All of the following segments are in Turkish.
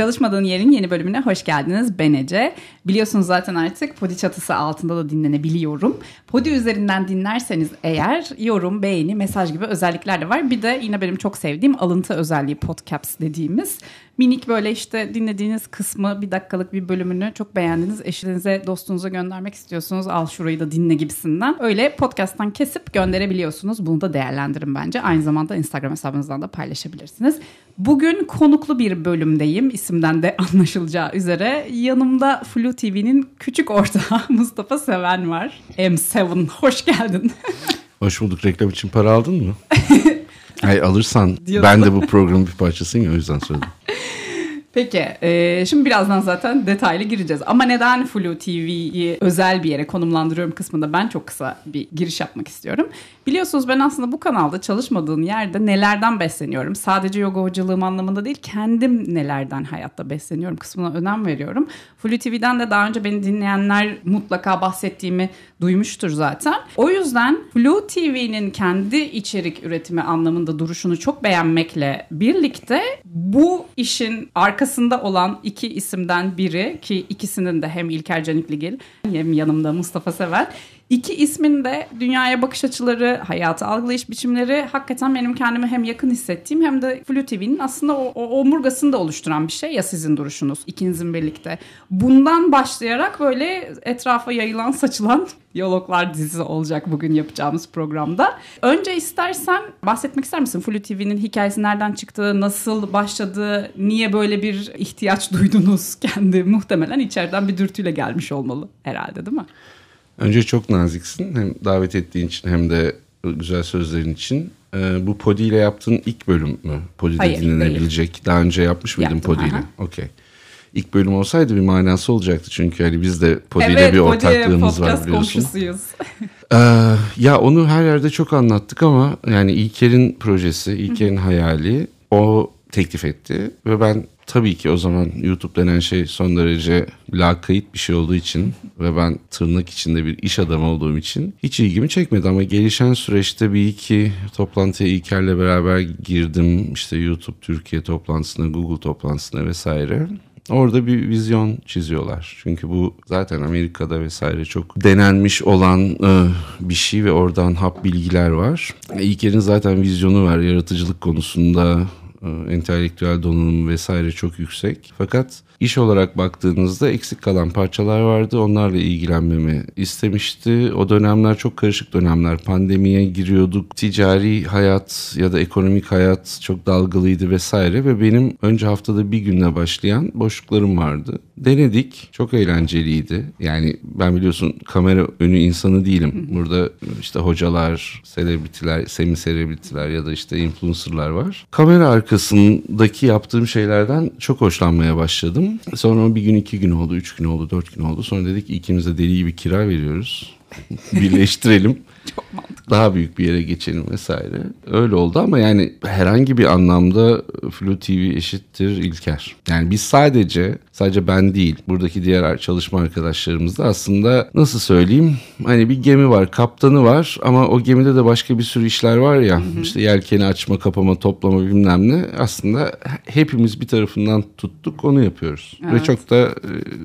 Çalışmadığın Yerin yeni bölümüne hoş geldiniz. Ben Ece. Biliyorsunuz zaten artık Podi çatısı altında da dinlenebiliyorum. Podi üzerinden dinlerseniz eğer yorum, beğeni, mesaj gibi özellikler de var. Bir de yine benim çok sevdiğim alıntı özelliği podcaps dediğimiz minik böyle işte dinlediğiniz kısmı bir dakikalık bir bölümünü çok beğendiniz. Eşinize, dostunuza göndermek istiyorsunuz. Al şurayı da dinle gibisinden. Öyle podcast'tan kesip gönderebiliyorsunuz. Bunu da değerlendirin bence. Aynı zamanda Instagram hesabınızdan da paylaşabilirsiniz. Bugün konuklu bir bölümdeyim. İsimden de anlaşılacağı üzere. Yanımda Flu TV'nin küçük ortağı Mustafa Seven var. M7 hoş geldin. Hoş bulduk. Reklam için para aldın mı? Hayır alırsan Diyorsun. ben de bu programın bir parçasıyım o yüzden söyledim. Peki e, şimdi birazdan zaten detaylı gireceğiz. Ama neden Flu TV'yi özel bir yere konumlandırıyorum kısmında ben çok kısa bir giriş yapmak istiyorum. Biliyorsunuz ben aslında bu kanalda çalışmadığım yerde nelerden besleniyorum. Sadece yoga hocalığım anlamında değil kendim nelerden hayatta besleniyorum kısmına önem veriyorum. Flu TV'den de daha önce beni dinleyenler mutlaka bahsettiğimi duymuştur zaten. O yüzden Flu TV'nin kendi içerik üretimi anlamında duruşunu çok beğenmekle birlikte bu işin arkasında olan iki isimden biri ki ikisinin de hem İlker Canikligil hem yanımda Mustafa Sever İki ismin de dünyaya bakış açıları, hayatı algılayış biçimleri hakikaten benim kendimi hem yakın hissettiğim hem de Flu TV'nin aslında o, o omurgasını da oluşturan bir şey ya sizin duruşunuz ikinizin birlikte. Bundan başlayarak böyle etrafa yayılan saçılan diyaloglar dizisi olacak bugün yapacağımız programda. Önce istersen bahsetmek ister misin Flu TV'nin hikayesi nereden çıktı, nasıl başladı, niye böyle bir ihtiyaç duydunuz kendi muhtemelen içeriden bir dürtüyle gelmiş olmalı herhalde değil mi? Önce çok naziksin. Hem davet ettiğin için hem de güzel sözlerin için. Ee, bu Podi ile yaptığın ilk bölüm mü? Podi'de Hayır, dinlenebilecek. Değil. Daha önce yapmış mıydın Podi ile? Okey. İlk bölüm olsaydı bir manası olacaktı çünkü hani biz de Podi ile evet, bir ortaklığımız var biliyorsun. ee, ya onu her yerde çok anlattık ama yani İlker'in projesi, İlker'in hayali o teklif etti ve ben tabii ki o zaman YouTube denen şey son derece lakayt bir şey olduğu için ve ben tırnak içinde bir iş adamı olduğum için hiç ilgimi çekmedi ama gelişen süreçte bir iki toplantıya İlker'le beraber girdim. İşte YouTube Türkiye toplantısına, Google toplantısına vesaire. Orada bir vizyon çiziyorlar. Çünkü bu zaten Amerika'da vesaire çok denenmiş olan e, bir şey ve oradan hap bilgiler var. İlker'in zaten vizyonu var yaratıcılık konusunda e, entelektüel donanım vesaire çok yüksek. Fakat iş olarak baktığınızda eksik kalan parçalar vardı. Onlarla ilgilenmemi istemişti. O dönemler çok karışık dönemler. Pandemiye giriyorduk. Ticari hayat ya da ekonomik hayat çok dalgalıydı vesaire ve benim önce haftada bir günle başlayan boşluklarım vardı. Denedik. Çok eğlenceliydi. Yani ben biliyorsun kamera önü insanı değilim. Burada işte hocalar, selebritiler, semi selebritiler ya da işte influencerlar var. Kamera arkasındaki yaptığım şeylerden çok hoşlanmaya başladım. Sonra bir gün, iki gün oldu, üç gün oldu, dört gün oldu. Sonra dedik ikimiz de deli gibi kira veriyoruz. Birleştirelim. Çok mantıklı. Daha büyük bir yere geçelim vesaire. Öyle oldu ama yani herhangi bir anlamda Flu TV eşittir İlker. Yani biz sadece sadece ben değil buradaki diğer çalışma arkadaşlarımız da aslında nasıl söyleyeyim hani bir gemi var kaptanı var ama o gemide de başka bir sürü işler var ya hı hı. işte yelkeni açma kapama toplama bilmem ne aslında hepimiz bir tarafından tuttuk onu yapıyoruz. Evet. Ve çok da e,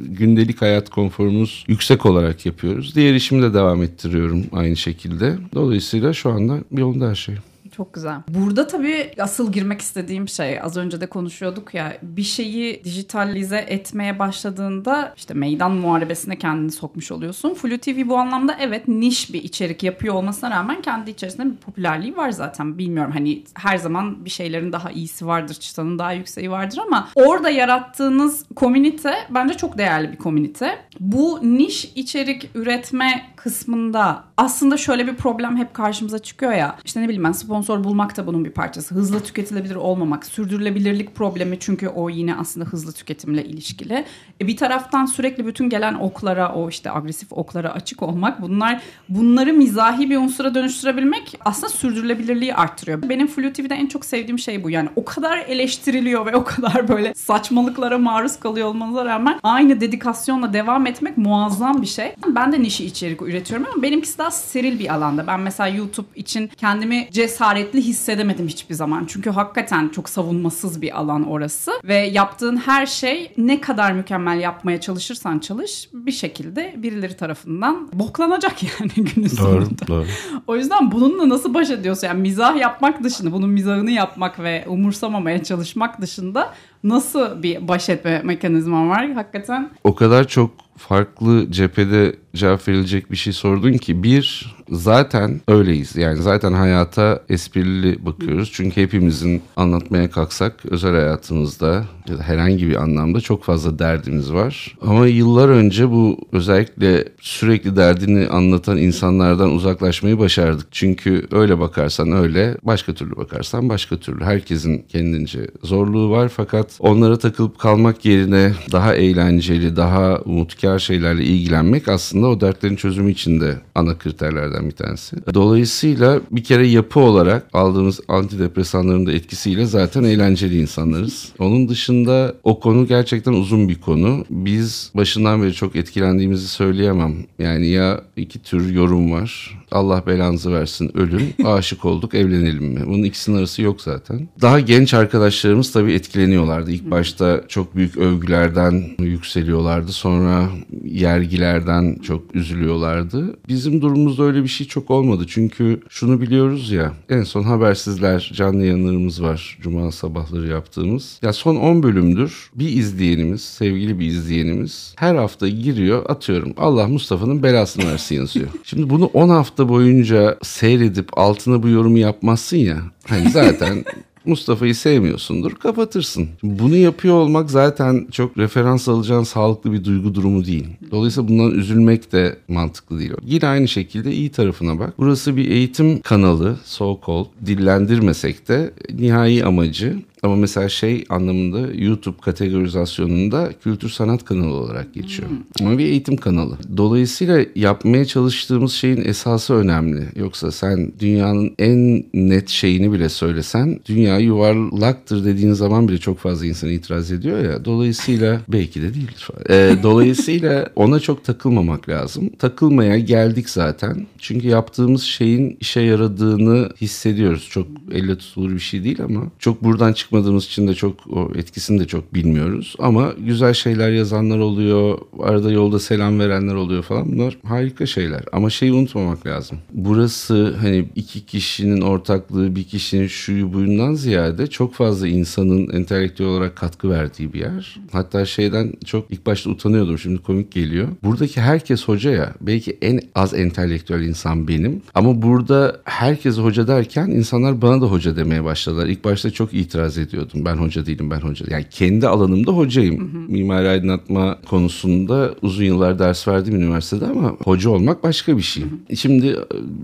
gündelik hayat konforumuz yüksek olarak yapıyoruz. Diğer işimi de devam ettiriyorum aynı şekilde. Dolayısıyla şu anda yolunda her şey. Çok güzel. Burada tabii asıl girmek istediğim şey az önce de konuşuyorduk ya bir şeyi dijitalize etmeye başladığında işte meydan muharebesine kendini sokmuş oluyorsun. Flu TV bu anlamda evet niş bir içerik yapıyor olmasına rağmen kendi içerisinde bir popülerliği var zaten. Bilmiyorum hani her zaman bir şeylerin daha iyisi vardır, çıtanın daha yükseği vardır ama orada yarattığınız komünite bence çok değerli bir komünite. Bu niş içerik üretme kısmında aslında şöyle bir problem hep karşımıza çıkıyor ya. İşte ne bileyim ben sponsor sponsor bulmak da bunun bir parçası. Hızlı tüketilebilir olmamak, sürdürülebilirlik problemi çünkü o yine aslında hızlı tüketimle ilişkili. E bir taraftan sürekli bütün gelen oklara, o işte agresif oklara açık olmak bunlar bunları mizahi bir unsura dönüştürebilmek aslında sürdürülebilirliği arttırıyor. Benim Flu TV'de en çok sevdiğim şey bu. Yani o kadar eleştiriliyor ve o kadar böyle saçmalıklara maruz kalıyor olmanıza rağmen aynı dedikasyonla devam etmek muazzam bir şey. Ben de nişi içerik üretiyorum ama benimkisi daha steril bir alanda. Ben mesela YouTube için kendimi cesaretli hissedemedim hiçbir zaman. Çünkü hakikaten çok savunmasız bir alan orası ve yaptığın her şey ne kadar mükemmel yapmaya çalışırsan çalış bir şekilde birileri tarafından boklanacak yani günün doğru, sonunda. Doğru. O yüzden bununla nasıl baş ediyorsun? Yani mizah yapmak dışında, bunun mizahını yapmak ve umursamamaya çalışmak dışında nasıl bir baş etme mekanizman var hakikaten? O kadar çok farklı cephede cevap verilecek bir şey sordun ki bir zaten öyleyiz. Yani zaten hayata esprili bakıyoruz. Çünkü hepimizin anlatmaya kalksak özel hayatımızda ya da herhangi bir anlamda çok fazla derdimiz var. Ama yıllar önce bu özellikle sürekli derdini anlatan insanlardan uzaklaşmayı başardık. Çünkü öyle bakarsan öyle, başka türlü bakarsan başka türlü. Herkesin kendince zorluğu var fakat onlara takılıp kalmak yerine daha eğlenceli, daha umutkar şeylerle ilgilenmek aslında o dertlerin çözümü için de ana kriterlerden bir tanesi. Dolayısıyla bir kere yapı olarak aldığımız antidepresanların da etkisiyle zaten eğlenceli insanlarız. Onun dışında o konu gerçekten uzun bir konu. Biz başından beri çok etkilendiğimizi söyleyemem. Yani ya iki tür yorum var. Allah belanızı versin ölüm. Aşık olduk evlenelim mi? Bunun ikisinin arası yok zaten. Daha genç arkadaşlarımız tabii etkileniyorlardı. İlk başta çok büyük övgülerden yükseliyorlardı. Sonra yergilerden çok üzülüyorlardı. Bizim durumumuzda öyle bir şey çok olmadı. Çünkü şunu biliyoruz ya en son habersizler canlı yayınlarımız var. Cuma sabahları yaptığımız. Ya son 10 bölümdür bir izleyenimiz, sevgili bir izleyenimiz her hafta giriyor atıyorum. Allah Mustafa'nın belasını versin yazıyor. Şimdi bunu 10 hafta boyunca seyredip altına bu yorumu yapmazsın ya. Hani zaten Mustafa'yı sevmiyorsundur kapatırsın. Bunu yapıyor olmak zaten çok referans alacağın sağlıklı bir duygu durumu değil. Dolayısıyla bundan üzülmek de mantıklı değil. Yine aynı şekilde iyi tarafına bak. Burası bir eğitim kanalı so called dillendirmesek de nihai amacı ama mesela şey anlamında YouTube kategorizasyonunda kültür sanat kanalı olarak geçiyor. Hmm. Ama bir eğitim kanalı. Dolayısıyla yapmaya çalıştığımız şeyin esası önemli. Yoksa sen dünyanın en net şeyini bile söylesen dünya yuvarlaktır dediğin zaman bile çok fazla insan itiraz ediyor ya. Dolayısıyla belki de değildir. Ee, dolayısıyla ona çok takılmamak lazım. Takılmaya geldik zaten. Çünkü yaptığımız şeyin işe yaradığını hissediyoruz. Çok elle tutulur bir şey değil ama çok buradan çıkmak çıkmadığımız için de çok o etkisini de çok bilmiyoruz. Ama güzel şeyler yazanlar oluyor. Arada yolda selam verenler oluyor falan. Bunlar harika şeyler. Ama şeyi unutmamak lazım. Burası hani iki kişinin ortaklığı, bir kişinin şuyu buyundan ziyade çok fazla insanın entelektüel olarak katkı verdiği bir yer. Hatta şeyden çok ilk başta utanıyordum. Şimdi komik geliyor. Buradaki herkes hoca ya. Belki en az entelektüel insan benim. Ama burada herkes hoca derken insanlar bana da hoca demeye başladılar. İlk başta çok itiraz ediyordum. Ben hoca değilim, ben hoca. Yani kendi alanımda hocayım. Hı hı. Mimari aydınlatma konusunda uzun yıllar ders verdim üniversitede ama hoca olmak başka bir şey. Hı hı. Şimdi e,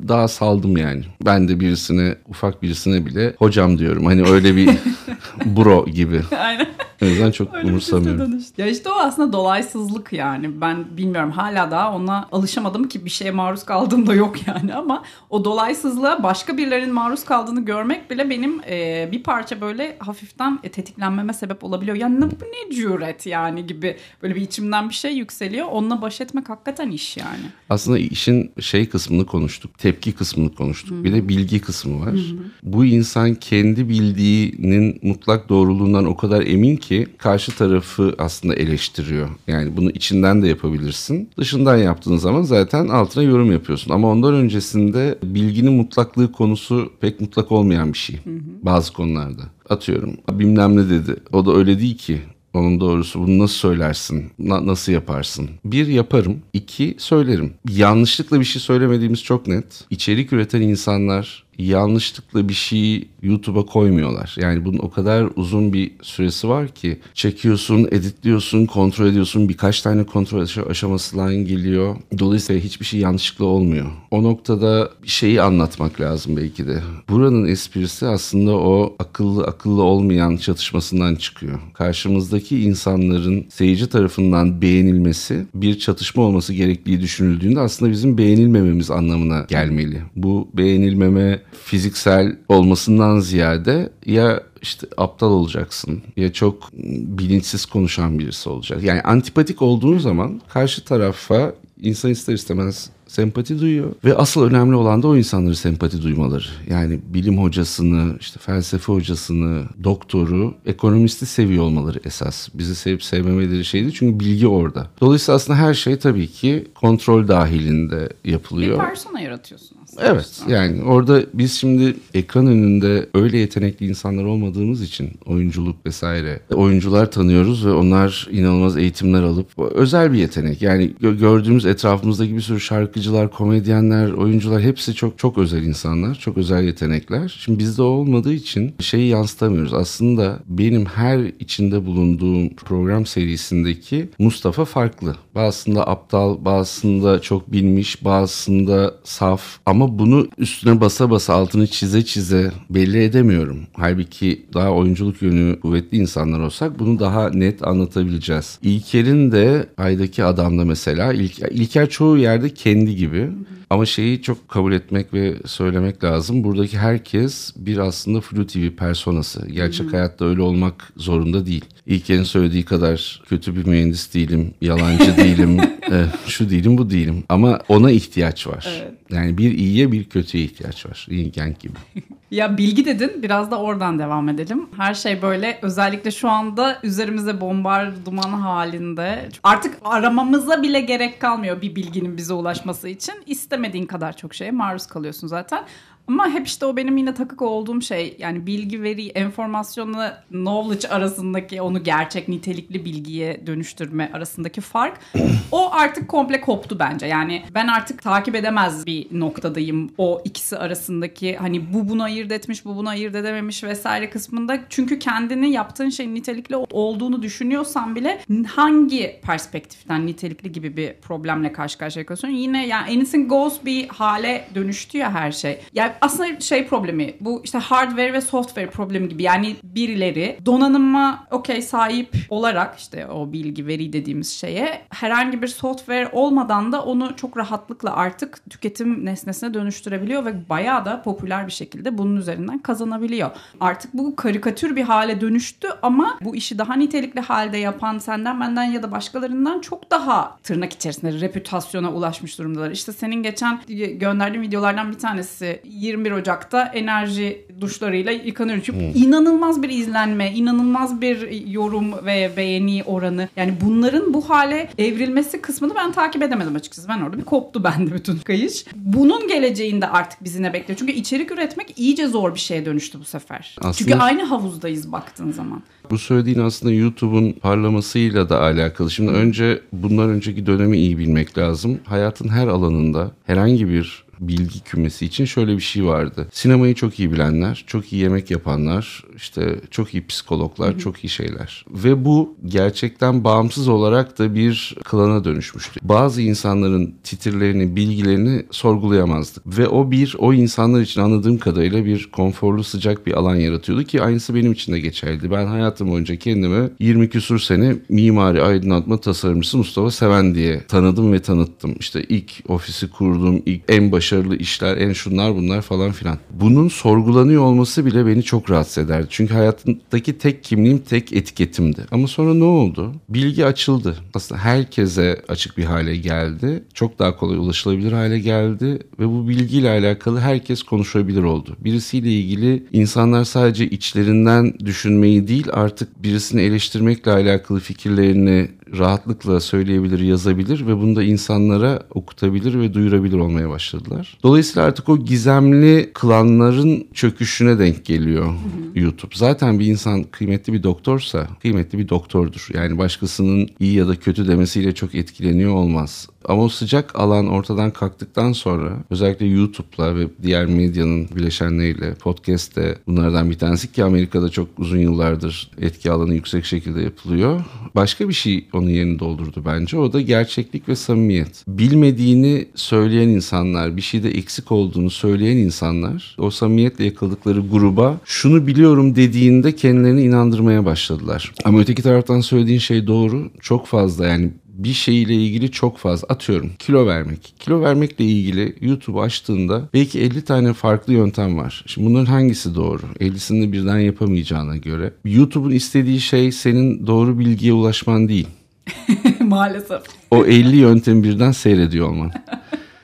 daha saldım yani. Ben de birisine, ufak birisine bile hocam diyorum. Hani öyle bir bro gibi. Aynen. O yüzden çok Öyle umursamıyorum. Ya işte o aslında dolaysızlık yani. Ben bilmiyorum hala daha ona alışamadım ki bir şeye maruz kaldığım da yok yani ama o dolaysızlığa başka birilerinin maruz kaldığını görmek bile benim e, bir parça böyle hafiften e, tetiklenmeme sebep olabiliyor. Yani ne, bu ne cüret yani gibi böyle bir içimden bir şey yükseliyor. Onunla baş etmek hakikaten iş yani. Aslında işin şey kısmını konuştuk. Tepki kısmını konuştuk. Hı. Bir de bilgi kısmı var. Hı. Bu insan kendi bildiğinin mutlak doğruluğundan o kadar emin ki ki karşı tarafı aslında eleştiriyor. Yani bunu içinden de yapabilirsin. Dışından yaptığın zaman zaten altına yorum yapıyorsun. Ama ondan öncesinde bilginin mutlaklığı konusu pek mutlak olmayan bir şey. Hı hı. Bazı konularda. Atıyorum bilmem ne dedi. O da öyle değil ki. Onun doğrusu bunu nasıl söylersin? Na- nasıl yaparsın? Bir yaparım. iki söylerim. Yanlışlıkla bir şey söylemediğimiz çok net. İçerik üreten insanlar yanlışlıkla bir şeyi YouTube'a koymuyorlar. Yani bunun o kadar uzun bir süresi var ki çekiyorsun, editliyorsun, kontrol ediyorsun. Birkaç tane kontrol aşamasından geliyor. Dolayısıyla hiçbir şey yanlışlıkla olmuyor. O noktada bir şeyi anlatmak lazım belki de. Buranın esprisi aslında o akıllı akıllı olmayan çatışmasından çıkıyor. Karşımızdaki insanların seyirci tarafından beğenilmesi bir çatışma olması gerektiği düşünüldüğünde aslında bizim beğenilmememiz anlamına gelmeli. Bu beğenilmeme fiziksel olmasından ziyade ya işte aptal olacaksın ya çok bilinçsiz konuşan birisi olacak. Yani antipatik olduğun zaman karşı tarafa insan ister istemez sempati duyuyor. Ve asıl önemli olan da o insanları sempati duymaları. Yani bilim hocasını, işte felsefe hocasını, doktoru, ekonomisti seviyor olmaları esas. Bizi sevip sevmemeleri şeydi çünkü bilgi orada. Dolayısıyla aslında her şey tabii ki kontrol dahilinde yapılıyor. Bir persona yaratıyorsun aslında. Evet yani orada biz şimdi ekran önünde öyle yetenekli insanlar olmadığımız için oyunculuk vesaire oyuncular tanıyoruz ve onlar inanılmaz eğitimler alıp özel bir yetenek. Yani gördüğümüz etrafımızdaki bir sürü şarkı şarkıcılar, komedyenler, oyuncular hepsi çok çok özel insanlar, çok özel yetenekler. Şimdi bizde olmadığı için şeyi yansıtamıyoruz. Aslında benim her içinde bulunduğum program serisindeki Mustafa farklı. Bazısında aptal, bazısında çok bilmiş, bazısında saf. Ama bunu üstüne basa basa altını çize çize belli edemiyorum. Halbuki daha oyunculuk yönü kuvvetli insanlar olsak bunu daha net anlatabileceğiz. İlker'in de Ay'daki adamda mesela İlker, İlker çoğu yerde kendi gibi. Hı. Ama şeyi çok kabul etmek ve söylemek lazım. Buradaki herkes bir aslında Flu TV personası. Gerçek hı. hayatta öyle olmak zorunda değil. İlker'in söylediği kadar kötü bir mühendis değilim, yalancı değilim, e, şu değilim, bu değilim. Ama ona ihtiyaç var. Evet. Yani bir iyiye bir kötüye ihtiyaç var. İlken gibi. ya bilgi dedin biraz da oradan devam edelim. Her şey böyle özellikle şu anda üzerimize bombardıman halinde. Artık aramamıza bile gerek kalmıyor bir bilginin bize ulaşması için. İstemediğin kadar çok şeye maruz kalıyorsun zaten. Ama hep işte o benim yine takık olduğum şey yani bilgi, veri, enformasyonla knowledge arasındaki onu gerçek nitelikli bilgiye dönüştürme arasındaki fark o artık komple koptu bence. Yani ben artık takip edemez bir noktadayım o ikisi arasındaki hani bu bunu ayırt etmiş, bu bunu ayırt edememiş vesaire kısmında. Çünkü kendini yaptığın şeyin nitelikli olduğunu düşünüyorsan bile hangi perspektiften nitelikli gibi bir problemle karşı karşıya kalıyorsun? Yine yani anything goes bir hale dönüştü ya her şey. Aslında şey problemi bu işte hardware ve software problemi gibi yani birileri donanıma okey sahip olarak işte o bilgi veri dediğimiz şeye herhangi bir software olmadan da onu çok rahatlıkla artık tüketim nesnesine dönüştürebiliyor ve bayağı da popüler bir şekilde bunun üzerinden kazanabiliyor. Artık bu karikatür bir hale dönüştü ama bu işi daha nitelikli halde yapan senden benden ya da başkalarından çok daha tırnak içerisinde reputasyona ulaşmış durumdalar. İşte senin geçen gönderdiğin videolardan bir tanesi 21 Ocak'ta enerji duşlarıyla yıkanıyor. Çünkü hmm. inanılmaz bir izlenme, inanılmaz bir yorum ve beğeni oranı. Yani bunların bu hale evrilmesi kısmını ben takip edemedim açıkçası. Ben orada bir koptu bende bütün kayış. Bunun geleceğinde artık bizi ne bekliyor? Çünkü içerik üretmek iyice zor bir şeye dönüştü bu sefer. Aslında... Çünkü aynı havuzdayız baktığın zaman. Bu söylediğin aslında YouTube'un parlamasıyla da alakalı. Şimdi önce bundan önceki dönemi iyi bilmek lazım. Hayatın her alanında herhangi bir bilgi kümesi için şöyle bir şey vardı. Sinemayı çok iyi bilenler, çok iyi yemek yapanlar, işte çok iyi psikologlar, çok iyi şeyler. Ve bu gerçekten bağımsız olarak da bir klana dönüşmüştü. Bazı insanların titirlerini, bilgilerini sorgulayamazdık. Ve o bir, o insanlar için anladığım kadarıyla bir konforlu sıcak bir alan yaratıyordu ki aynısı benim için de geçerli. Ben hayatım boyunca kendimi 20 küsur sene mimari aydınlatma tasarımcısı Mustafa Seven diye tanıdım ve tanıttım. İşte ilk ofisi kurdum, ilk en başarılı işler, en şunlar bunlar falan filan. Bunun sorgulanıyor olması bile beni çok rahatsız ederdi. Çünkü hayatımdaki tek kimliğim, tek etiketimdi. Ama sonra ne oldu? Bilgi açıldı. Aslında herkese açık bir hale geldi. Çok daha kolay ulaşılabilir hale geldi ve bu bilgiyle alakalı herkes konuşabilir oldu. Birisiyle ilgili insanlar sadece içlerinden düşünmeyi değil artık birisini eleştirmekle alakalı fikirlerini rahatlıkla söyleyebilir, yazabilir ve bunu da insanlara okutabilir ve duyurabilir olmaya başladılar. Dolayısıyla artık o gizemli klanların çöküşüne denk geliyor hı hı. YouTube. Zaten bir insan kıymetli bir doktorsa kıymetli bir doktordur. Yani başkasının iyi ya da kötü demesiyle çok etkileniyor olmaz. Ama o sıcak alan ortadan kalktıktan sonra özellikle YouTube'la ve diğer medyanın bileşenleriyle podcast de bunlardan bir tanesi ki Amerika'da çok uzun yıllardır etki alanı yüksek şekilde yapılıyor. Başka bir şey onun yerini doldurdu bence. O da gerçeklik ve samimiyet. Bilmediğini söyleyen insanlar, bir şeyde eksik olduğunu söyleyen insanlar o samimiyetle yakaladıkları gruba şunu biliyorum dediğinde kendilerini inandırmaya başladılar. Ama öteki taraftan söylediğin şey doğru. Çok fazla yani bir şeyle ilgili çok fazla atıyorum kilo vermek. Kilo vermekle ilgili YouTube açtığında belki 50 tane farklı yöntem var. Şimdi bunların hangisi doğru? 50'sini de birden yapamayacağına göre. YouTube'un istediği şey senin doğru bilgiye ulaşman değil. Maalesef. O 50 yöntemi birden seyrediyor olman.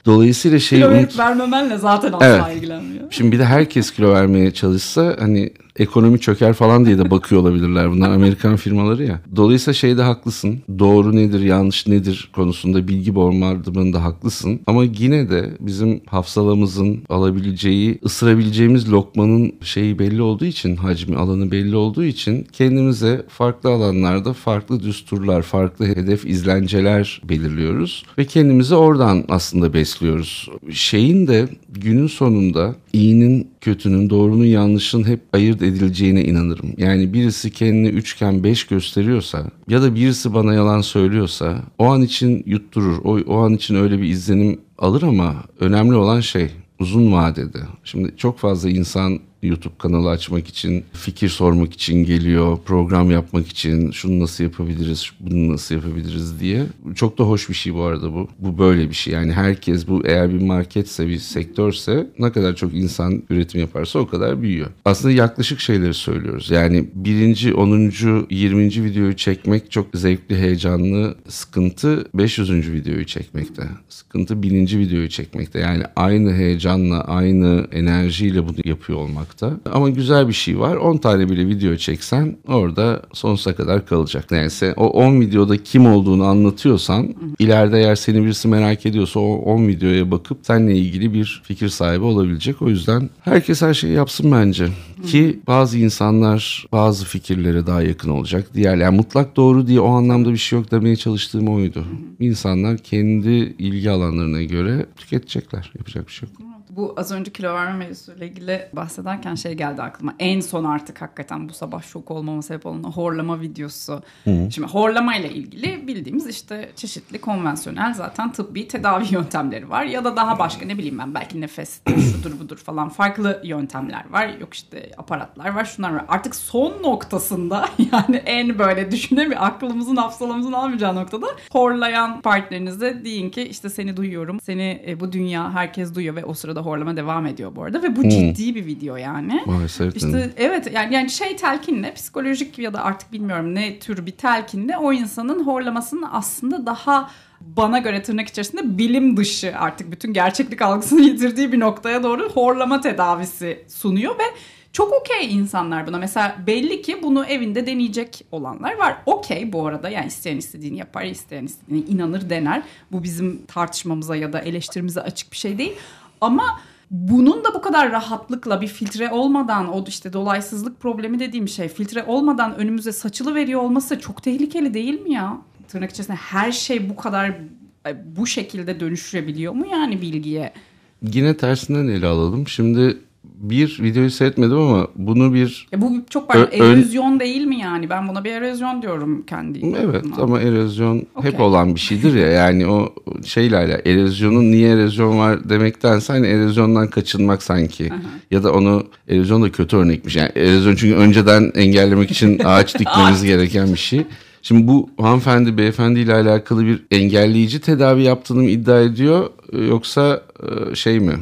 Dolayısıyla şeyi kilo unut... vermemenle zaten asla evet. ilgilenmiyor. Şimdi bir de herkes kilo vermeye çalışsa hani ekonomi çöker falan diye de bakıyor olabilirler. Bunlar Amerikan firmaları ya. Dolayısıyla şeyde haklısın. Doğru nedir, yanlış nedir konusunda bilgi bombardımında haklısın. Ama yine de bizim hafsalamızın alabileceği, ısırabileceğimiz lokmanın şeyi belli olduğu için, hacmi, alanı belli olduğu için kendimize farklı alanlarda farklı düsturlar, farklı hedef izlenceler belirliyoruz ve kendimizi oradan aslında besliyoruz. Şeyin de günün sonunda iyinin kötünün, doğrunun yanlışın hep ayırt edileceğine inanırım. Yani birisi kendini üçgen beş gösteriyorsa ya da birisi bana yalan söylüyorsa o an için yutturur. O, o an için öyle bir izlenim alır ama önemli olan şey uzun vadede. Şimdi çok fazla insan YouTube kanalı açmak için, fikir sormak için geliyor, program yapmak için, şunu nasıl yapabiliriz, bunu nasıl yapabiliriz diye. Çok da hoş bir şey bu arada bu. Bu böyle bir şey. Yani herkes bu eğer bir marketse, bir sektörse ne kadar çok insan üretim yaparsa o kadar büyüyor. Aslında yaklaşık şeyleri söylüyoruz. Yani birinci, onuncu, yirminci videoyu çekmek çok zevkli, heyecanlı. Sıkıntı 500. videoyu çekmekte. Sıkıntı bininci videoyu çekmekte. Yani aynı heyecanla, aynı enerjiyle bunu yapıyor olmak olmakta. Ama güzel bir şey var. 10 tane bile video çeksen orada sonsuza kadar kalacak. Neyse o 10 videoda kim olduğunu anlatıyorsan ileride eğer seni birisi merak ediyorsa o 10 videoya bakıp seninle ilgili bir fikir sahibi olabilecek. O yüzden herkes her şeyi yapsın bence. Ki bazı insanlar bazı fikirlere daha yakın olacak. Diğer yani mutlak doğru diye o anlamda bir şey yok demeye çalıştığım oydu. İnsanlar kendi ilgi alanlarına göre tüketecekler. Yapacak bir şey yok bu az önce kilo verme mevzusuyla ilgili bahsederken şey geldi aklıma. En son artık hakikaten bu sabah şok olmama sebep olan horlama videosu. Hı. Şimdi horlama ile ilgili bildiğimiz işte çeşitli konvansiyonel zaten tıbbi tedavi yöntemleri var. Ya da daha başka ne bileyim ben belki nefes şudur budur falan farklı yöntemler var. Yok işte aparatlar var şunlar var. Artık son noktasında yani en böyle düşünemiyor aklımızın hafsalamızın almayacağı noktada horlayan partnerinize deyin ki işte seni duyuyorum. Seni e, bu dünya herkes duyuyor ve o sırada horlama devam ediyor bu arada ve bu hmm. ciddi bir video yani. Maalesef. İşte evet yani yani şey telkinle psikolojik ya da artık bilmiyorum ne tür bir telkinle o insanın horlamasının aslında daha bana göre tırnak içerisinde bilim dışı artık bütün gerçeklik algısını yitirdiği bir noktaya doğru horlama tedavisi sunuyor ve çok okey insanlar buna. Mesela belli ki bunu evinde deneyecek olanlar var. Okey bu arada yani isteyen istediğini yapar, isteyen istediğini inanır, dener. Bu bizim tartışmamıza ya da eleştirimize açık bir şey değil. Ama bunun da bu kadar rahatlıkla bir filtre olmadan o işte dolaysızlık problemi dediğim şey filtre olmadan önümüze saçılı veriyor olması çok tehlikeli değil mi ya? Tırnak içerisinde her şey bu kadar bu şekilde dönüşebiliyor mu yani bilgiye? Yine tersinden ele alalım. Şimdi bir videoyu seyretmedim ama bunu bir... E bu çok var. Erozyon değil mi yani? Ben buna bir erozyon diyorum kendi. Evet adıma. ama erozyon okay. hep olan bir şeydir ya. Yani o şeyle hala erozyonun niye erozyon var demektense hani erozyondan kaçınmak sanki. Aha. Ya da onu erozyon da kötü örnekmiş. Yani erozyon çünkü önceden engellemek için ağaç dikmemiz gereken bir şey. Şimdi bu hanımefendi beyefendi ile alakalı bir engelleyici tedavi yaptığını iddia ediyor yoksa e, şey mi?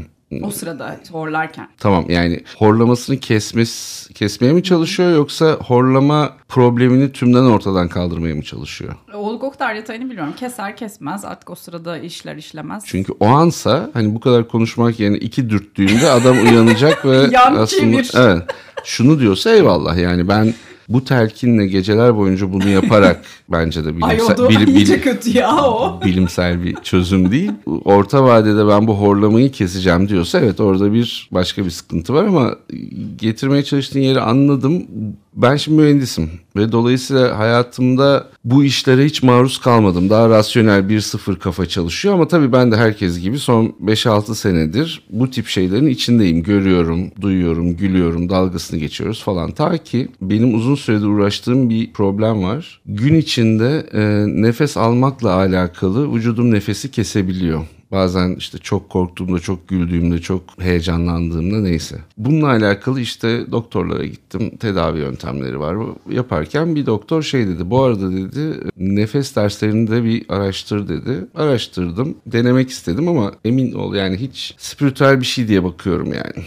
O sırada horlarken. Tamam yani horlamasını kesmesi, kesmeye mi çalışıyor yoksa horlama problemini tümden ortadan kaldırmaya mı çalışıyor? O kadar detayını bilmiyorum. Keser kesmez artık o sırada işler işlemez. Çünkü o ansa hani bu kadar konuşmak yerine iki dürttüğünde adam uyanacak ve aslında bir. evet şunu diyorsa eyvallah yani ben bu telkinle geceler boyunca bunu yaparak bence de bilimsel, Ay, bilim, bilim, kötü ya o. bilimsel bir çözüm değil. Orta vadede ben bu horlamayı keseceğim diyorsa evet orada bir başka bir sıkıntı var ama getirmeye çalıştığın yeri anladım. Ben şimdi mühendisim ve dolayısıyla hayatımda bu işlere hiç maruz kalmadım. Daha rasyonel bir sıfır kafa çalışıyor ama tabii ben de herkes gibi son 5-6 senedir bu tip şeylerin içindeyim. Görüyorum, duyuyorum, gülüyorum, dalgasını geçiyoruz falan. Ta ki benim uzun süredir uğraştığım bir problem var. Gün içinde e, nefes almakla alakalı vücudum nefesi kesebiliyor. Bazen işte çok korktuğumda, çok güldüğümde, çok heyecanlandığımda neyse. Bununla alakalı işte doktorlara gittim. Tedavi yöntemleri var. Yaparken bir doktor şey dedi. Bu arada dedi nefes derslerini de bir araştır dedi. Araştırdım. Denemek istedim ama emin ol yani hiç spiritüel bir şey diye bakıyorum yani.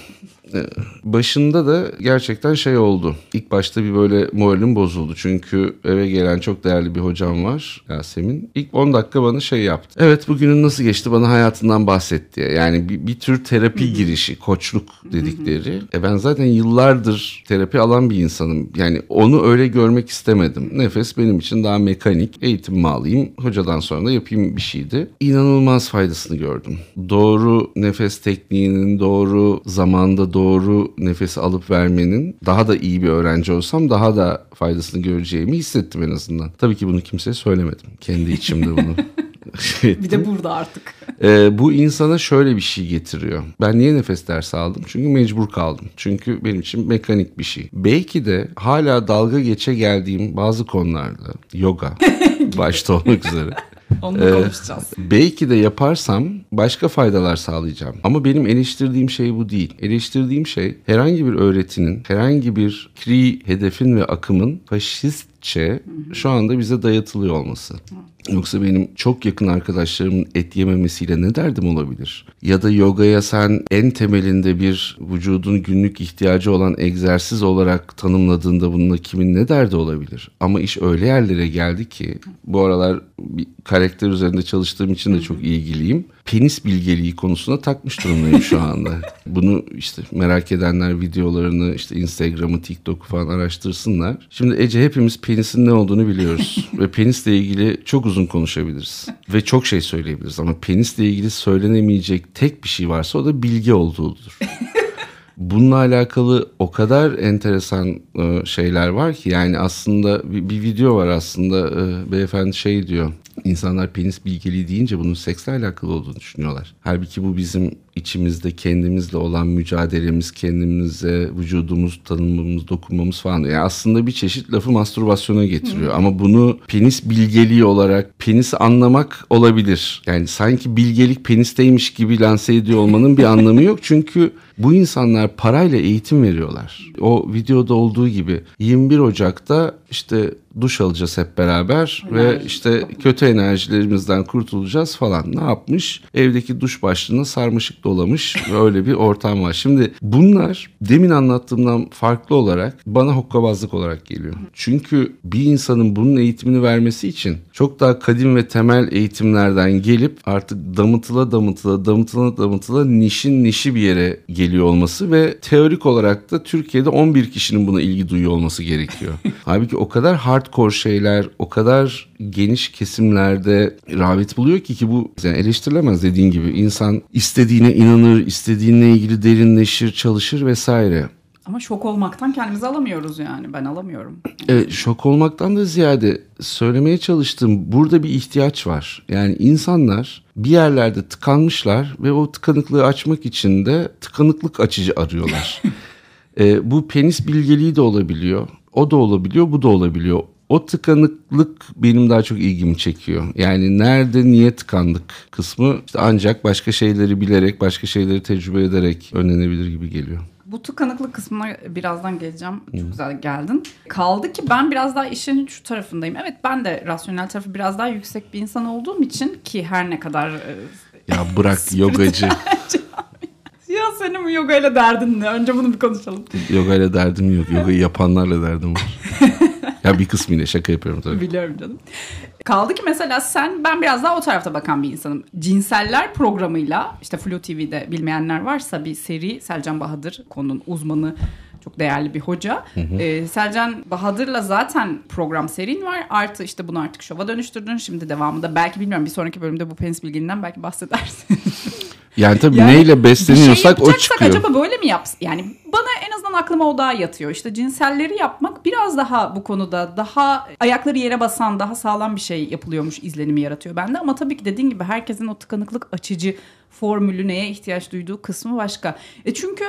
Ee, başında da gerçekten şey oldu. İlk başta bir böyle moralim bozuldu. Çünkü eve gelen çok değerli bir hocam var Yasemin. İlk 10 dakika bana şey yaptı. Evet bugünün nasıl geçti bana hayatından bahset diye. Yani bir, bir tür terapi girişi, koçluk dedikleri. E ben zaten yıllardır terapi alan bir insanım. Yani onu öyle görmek istemedim. Nefes benim için daha mekanik. Eğitimimi alayım. Hocadan sonra da yapayım bir şeydi. İnanılmaz faydasını gördüm. Doğru nefes tekniğinin doğru zamanda doğru nefesi alıp vermenin daha da iyi bir öğrenci olsam daha da faydasını göreceğimi hissettim en azından. Tabii ki bunu kimseye söylemedim. Kendi içimde bunu. bir de burada artık. Ee, bu insana şöyle bir şey getiriyor. Ben niye nefes dersi aldım? Çünkü mecbur kaldım. Çünkü benim için mekanik bir şey. Belki de hala dalga geçe geldiğim bazı konularda yoga başta olmak üzere onu da konuşacağız. Ee, belki de yaparsam başka faydalar sağlayacağım. Ama benim eleştirdiğim şey bu değil. Eleştirdiğim şey herhangi bir öğretinin, herhangi bir kri hedefin ve akımın faşistçe şu anda bize dayatılıyor olması. Yoksa benim çok yakın arkadaşlarımın et yememesiyle ne derdim olabilir? Ya da yogaya sen en temelinde bir vücudun günlük ihtiyacı olan egzersiz olarak tanımladığında bununla kimin ne derdi olabilir? Ama iş öyle yerlere geldi ki bu aralar bir karakter üzerinde çalıştığım için de çok ilgiliyim. Penis bilgeliği konusuna takmış durumdayım şu anda. Bunu işte merak edenler videolarını işte Instagram'ı, TikTok'u falan araştırsınlar. Şimdi Ece hepimiz penisin ne olduğunu biliyoruz. Ve penisle ilgili çok uzun konuşabiliriz. Ve çok şey söyleyebiliriz ama penisle ilgili söylenemeyecek tek bir şey varsa o da bilgi olduğudur. Bununla alakalı o kadar enteresan e, şeyler var ki yani aslında bir, bir video var aslında e, beyefendi şey diyor İnsanlar penis bilgeliği deyince bunun seksle alakalı olduğunu düşünüyorlar. Halbuki bu bizim içimizde kendimizle olan mücadelemiz, kendimize vücudumuz tanımamız, dokunmamız falan. Yani aslında bir çeşit lafı mastürbasyona getiriyor. Ama bunu penis bilgeliği olarak penis anlamak olabilir. Yani sanki bilgelik penisteymiş gibi lanse ediyor olmanın bir anlamı yok. Çünkü bu insanlar parayla eğitim veriyorlar. O videoda olduğu gibi 21 Ocak'ta işte duş alacağız hep beraber Enerji. ve işte kötü enerjilerimizden kurtulacağız falan. Ne yapmış? Evdeki duş başlığına sarmışık dolamış ve öyle bir ortam var. Şimdi bunlar demin anlattığımdan farklı olarak bana hokkabazlık olarak geliyor. Çünkü bir insanın bunun eğitimini vermesi için çok daha kadim ve temel eğitimlerden gelip artık damıtıla damıtıla damıtıla damıtıla nişin nişi bir yere geliyor olması ve teorik olarak da Türkiye'de 11 kişinin buna ilgi duyuyor olması gerekiyor. Halbuki o kadar hardcore şeyler, o kadar geniş kesimlerde rağbet buluyor ki ki bu yani eleştirilemez dediğin gibi. insan istediğine inanır, istediğine ilgili derinleşir, çalışır vesaire. Ama şok olmaktan kendimizi alamıyoruz yani. Ben alamıyorum. Evet, şok olmaktan da ziyade söylemeye çalıştığım burada bir ihtiyaç var. Yani insanlar bir yerlerde tıkanmışlar ve o tıkanıklığı açmak için de tıkanıklık açıcı arıyorlar. e, bu penis bilgeliği de olabiliyor. O da olabiliyor, bu da olabiliyor. O tıkanıklık benim daha çok ilgimi çekiyor. Yani nerede niye tıkandık kısmı işte ancak başka şeyleri bilerek, başka şeyleri tecrübe ederek önlenebilir gibi geliyor. Bu tıkanıklık kısmına birazdan geleceğim. Çok hmm. güzel geldin. Kaldı ki ben biraz daha işin şu tarafındayım. Evet ben de rasyonel tarafı biraz daha yüksek bir insan olduğum için ki her ne kadar... E, ya bırak yogacı. ya senin yoga ile derdin ne? Önce bunu bir konuşalım. Yoga ile derdim yok. Yoga yapanlarla derdim var. Ya bir kısmıyla şaka yapıyorum tabii. Biliyorum canım. Kaldı ki mesela sen ben biraz daha o tarafta bakan bir insanım. Cinseller programıyla işte Flu TV'de bilmeyenler varsa bir seri Selcan Bahadır konunun uzmanı Çok değerli bir hoca. Hı hı. Ee, Selcan Bahadır'la zaten program serin var. Artı işte bunu artık şova dönüştürdün. Şimdi devamında belki bilmiyorum bir sonraki bölümde bu penis bilgininden belki bahsedersin. Yani tabii yani neyle besleniyorsak şey o çıkıyor. acaba böyle mi yapsın? Yani bana en azından aklıma o daha yatıyor. İşte cinselleri yapmak biraz daha bu konuda daha ayakları yere basan, daha sağlam bir şey yapılıyormuş izlenimi yaratıyor bende. Ama tabii ki dediğin gibi herkesin o tıkanıklık açıcı formülü neye ihtiyaç duyduğu kısmı başka. E çünkü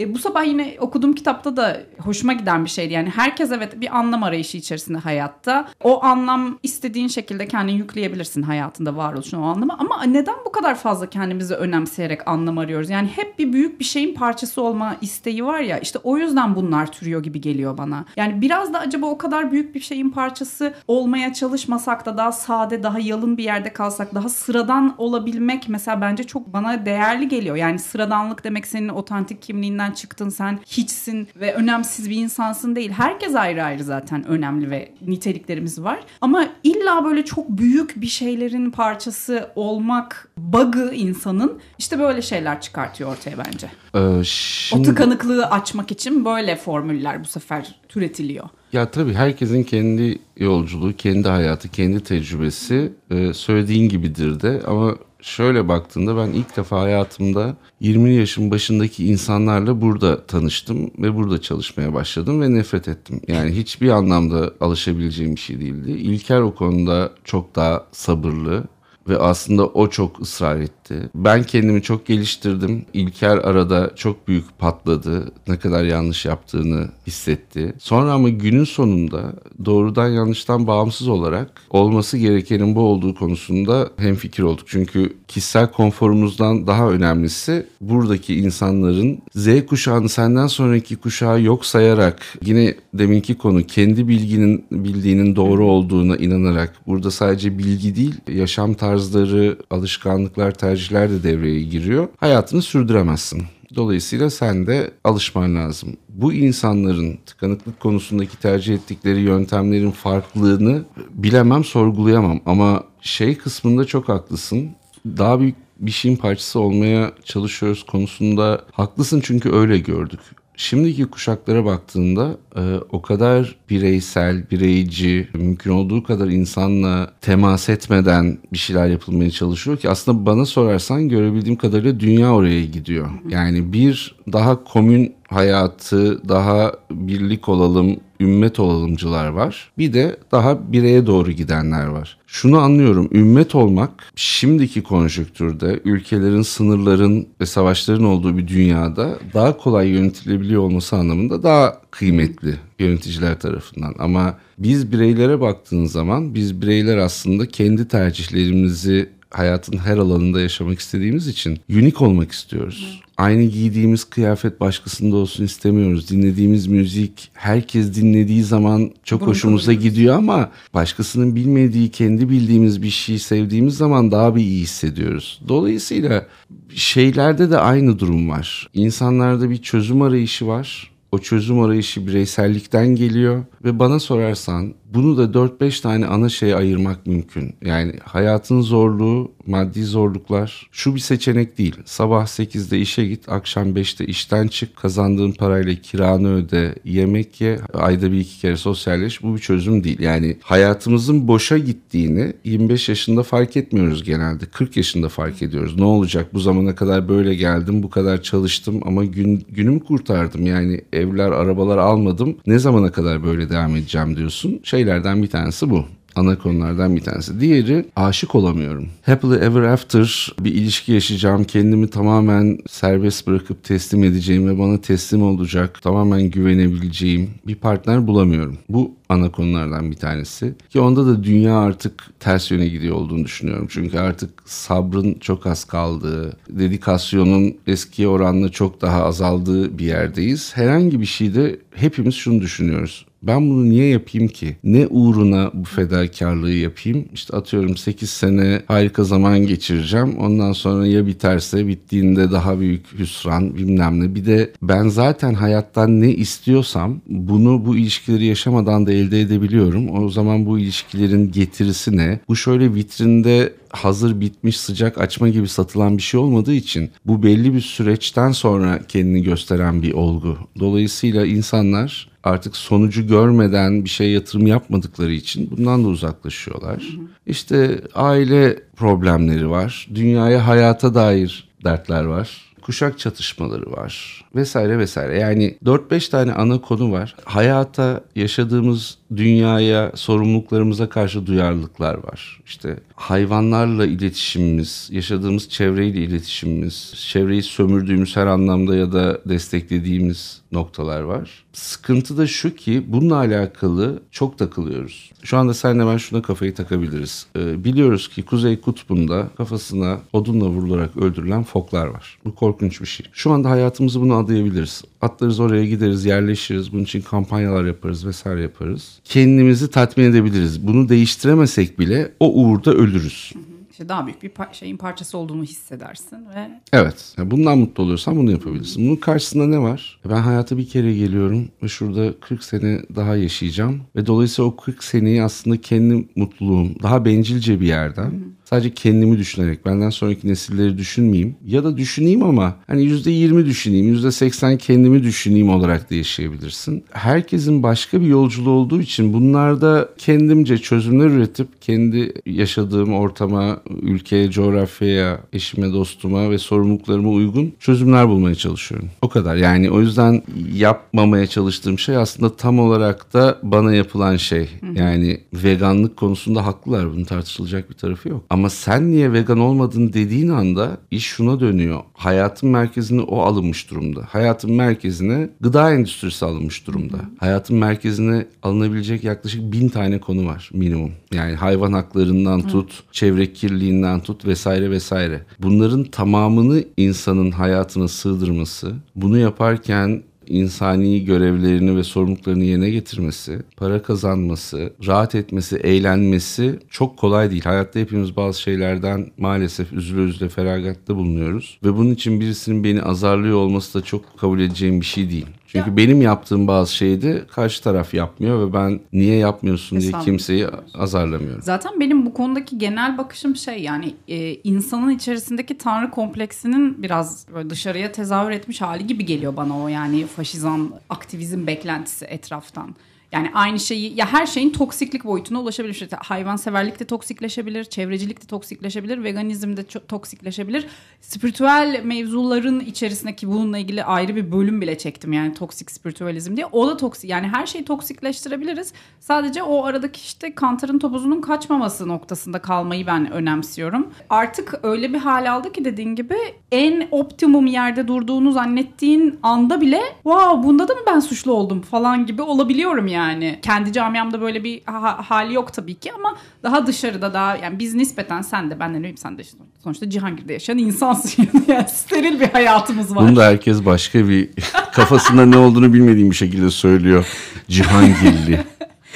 e, bu sabah yine okuduğum kitapta da hoşuma giden bir şeydi. Yani herkes evet bir anlam arayışı içerisinde hayatta. O anlam istediğin şekilde kendini yükleyebilirsin hayatında varoluşun o anlamı. Ama neden bu kadar fazla kendimizi önemseyerek anlam arıyoruz? Yani hep bir büyük bir şeyin parçası olma isteği var ya. İşte o yüzden bunlar türüyor gibi geliyor bana. Yani biraz da acaba o kadar büyük bir şeyin parçası olmaya çalışmasak da daha sade, daha yalın bir yerde kalsak, daha sıradan olabilmek mesela bence çok bana değerli geliyor. Yani sıradanlık demek senin otantik kimliğinden içinden çıktın sen hiçsin ve önemsiz bir insansın değil. Herkes ayrı ayrı zaten önemli ve niteliklerimiz var. Ama illa böyle çok büyük bir şeylerin parçası olmak bug'ı insanın işte böyle şeyler çıkartıyor ortaya bence. Ee, şimdi... O tıkanıklığı açmak için böyle formüller bu sefer türetiliyor. Ya tabii herkesin kendi yolculuğu, kendi hayatı, kendi tecrübesi e, söylediğin gibidir de ama şöyle baktığında ben ilk defa hayatımda 20 yaşın başındaki insanlarla burada tanıştım ve burada çalışmaya başladım ve nefret ettim. Yani hiçbir anlamda alışabileceğim bir şey değildi. İlker o konuda çok daha sabırlı, ve aslında o çok ısrar etti. Ben kendimi çok geliştirdim. İlker arada çok büyük patladı. Ne kadar yanlış yaptığını hissetti. Sonra ama günün sonunda doğrudan yanlıştan bağımsız olarak olması gerekenin bu olduğu konusunda hemfikir olduk. Çünkü kişisel konforumuzdan daha önemlisi buradaki insanların Z kuşağını senden sonraki kuşağı yok sayarak yine deminki konu kendi bilginin bildiğinin doğru olduğuna inanarak burada sadece bilgi değil yaşam tarzları, alışkanlıklar, tercihler de devreye giriyor. Hayatını sürdüremezsin. Dolayısıyla sen de alışman lazım. Bu insanların tıkanıklık konusundaki tercih ettikleri yöntemlerin farklılığını bilemem, sorgulayamam. Ama şey kısmında çok haklısın. Daha büyük bir şeyin parçası olmaya çalışıyoruz konusunda haklısın çünkü öyle gördük şimdiki kuşaklara baktığında e, o kadar bireysel, bireyci, mümkün olduğu kadar insanla temas etmeden bir şeyler yapılmaya çalışıyor ki aslında bana sorarsan görebildiğim kadarıyla dünya oraya gidiyor. Yani bir daha komün hayatı, daha birlik olalım, ümmet olalımcılar var. Bir de daha bireye doğru gidenler var. Şunu anlıyorum. Ümmet olmak şimdiki konjonktürde ülkelerin, sınırların ve savaşların olduğu bir dünyada daha kolay yönetilebiliyor olması anlamında daha kıymetli yöneticiler tarafından. Ama biz bireylere baktığın zaman biz bireyler aslında kendi tercihlerimizi hayatın her alanında yaşamak istediğimiz için unik olmak istiyoruz aynı giydiğimiz kıyafet başkasında olsun istemiyoruz. Dinlediğimiz müzik herkes dinlediği zaman çok Bunu hoşumuza gidiyor ama başkasının bilmediği, kendi bildiğimiz bir şeyi sevdiğimiz zaman daha bir iyi hissediyoruz. Dolayısıyla şeylerde de aynı durum var. İnsanlarda bir çözüm arayışı var. O çözüm arayışı bireysellikten geliyor ve bana sorarsan bunu da 4-5 tane ana şeye ayırmak mümkün. Yani hayatın zorluğu, maddi zorluklar şu bir seçenek değil. Sabah 8'de işe git, akşam 5'te işten çık, kazandığın parayla kiranı öde, yemek ye, ayda bir iki kere sosyalleş. Bu bir çözüm değil. Yani hayatımızın boşa gittiğini 25 yaşında fark etmiyoruz genelde. 40 yaşında fark ediyoruz. Ne olacak bu zamana kadar böyle geldim, bu kadar çalıştım ama gün günümü kurtardım. Yani evler, arabalar almadım. Ne zamana kadar böyle devam edeceğim diyorsun. Şey şeylerden bir tanesi bu ana konulardan bir tanesi. Diğeri aşık olamıyorum. Happily ever after bir ilişki yaşayacağım. Kendimi tamamen serbest bırakıp teslim edeceğim ve bana teslim olacak. Tamamen güvenebileceğim bir partner bulamıyorum. Bu ana konulardan bir tanesi. Ki onda da dünya artık ters yöne gidiyor olduğunu düşünüyorum. Çünkü artık sabrın çok az kaldığı, dedikasyonun eskiye oranla çok daha azaldığı bir yerdeyiz. Herhangi bir şeyde hepimiz şunu düşünüyoruz. Ben bunu niye yapayım ki? Ne uğruna bu fedakarlığı yapayım? İşte atıyorum 8 sene harika zaman geçireceğim. Ondan sonra ya biterse bittiğinde daha büyük hüsran bilmem ne. Bir de ben zaten hayattan ne istiyorsam bunu bu ilişkileri yaşamadan da elde edebiliyorum. O zaman bu ilişkilerin getirisi ne? Bu şöyle vitrinde hazır bitmiş sıcak açma gibi satılan bir şey olmadığı için bu belli bir süreçten sonra kendini gösteren bir olgu. Dolayısıyla insanlar artık sonucu görmeden bir şey yatırım yapmadıkları için bundan da uzaklaşıyorlar. Hı hı. İşte aile problemleri var. Dünyaya hayata dair dertler var kuşak çatışmaları var vesaire vesaire. Yani 4-5 tane ana konu var. Hayata, yaşadığımız dünyaya, sorumluluklarımıza karşı duyarlılıklar var. İşte hayvanlarla iletişimimiz, yaşadığımız çevreyle iletişimimiz, çevreyi sömürdüğümüz her anlamda ya da desteklediğimiz noktalar var. Sıkıntı da şu ki bununla alakalı çok takılıyoruz. Şu anda senle ben şuna kafayı takabiliriz. Ee, biliyoruz ki Kuzey Kutbu'nda kafasına odunla vurularak öldürülen foklar var. Bu korkunç bir şey. Şu anda hayatımızı bunu adayabiliriz. Atlarız oraya gideriz, yerleşiriz. Bunun için kampanyalar yaparız vesaire yaparız. Kendimizi tatmin edebiliriz. Bunu değiştiremesek bile o uğurda ölürüz. Hı hı işte daha büyük bir şeyin parçası olduğunu hissedersin ve Evet. bundan mutlu oluyorsan bunu yapabilirsin. Bunun karşısında ne var? Ben hayata bir kere geliyorum ve şurada 40 sene daha yaşayacağım ve dolayısıyla o 40 seneyi aslında kendi mutluluğum daha bencilce bir yerden Hı-hı Sadece kendimi düşünerek benden sonraki nesilleri düşünmeyeyim. Ya da düşüneyim ama hani yüzde yirmi düşüneyim, yüzde seksen kendimi düşüneyim olarak da yaşayabilirsin. Herkesin başka bir yolculuğu olduğu için bunlarda kendimce çözümler üretip kendi yaşadığım ortama, ülkeye, coğrafyaya, eşime, dostuma ve sorumluluklarıma uygun çözümler bulmaya çalışıyorum. O kadar. Yani o yüzden yapmamaya çalıştığım şey aslında tam olarak da bana yapılan şey. Yani veganlık konusunda haklılar. Bunun tartışılacak bir tarafı yok. Ama sen niye vegan olmadın dediğin anda iş şuna dönüyor. Hayatın merkezine o alınmış durumda. Hayatın merkezine gıda endüstrisi alınmış durumda. Hayatın merkezine alınabilecek yaklaşık bin tane konu var minimum. Yani hayvan haklarından tut, çevre kirliliğinden tut vesaire vesaire. Bunların tamamını insanın hayatına sığdırması, bunu yaparken insani görevlerini ve sorumluluklarını yerine getirmesi, para kazanması, rahat etmesi, eğlenmesi çok kolay değil. Hayatta hepimiz bazı şeylerden maalesef üzüle üzüle feragatta bulunuyoruz. Ve bunun için birisinin beni azarlıyor olması da çok kabul edeceğim bir şey değil. Çünkü ya. benim yaptığım bazı şeyi de karşı taraf yapmıyor ve ben niye yapmıyorsun diye kimseyi azarlamıyorum. Zaten benim bu konudaki genel bakışım şey yani e, insanın içerisindeki tanrı kompleksinin biraz böyle dışarıya tezahür etmiş hali gibi geliyor bana o yani faşizan aktivizm beklentisi etraftan. Yani aynı şeyi ya her şeyin toksiklik boyutuna ulaşabilir. İşte hayvanseverlik de toksikleşebilir, çevrecilik de toksikleşebilir, veganizm de toksikleşebilir. Spiritüel mevzuların içerisindeki bununla ilgili ayrı bir bölüm bile çektim yani toksik spiritüalizm diye. O da toksik yani her şeyi toksikleştirebiliriz. Sadece o aradaki işte kantarın topuzunun kaçmaması noktasında kalmayı ben önemsiyorum. Artık öyle bir hal aldı ki dediğin gibi en optimum yerde durduğunu zannettiğin anda bile wow bunda da mı ben suçlu oldum falan gibi olabiliyorum yani yani. Kendi camiamda böyle bir ha- hali yok tabii ki ama daha dışarıda daha yani biz nispeten sen de ben de neyim sen de işte sonuçta Cihangir'de yaşayan insansın. yani steril bir hayatımız var. Bunu da herkes başka bir kafasında ne olduğunu bilmediğim bir şekilde söylüyor. Cihangirli.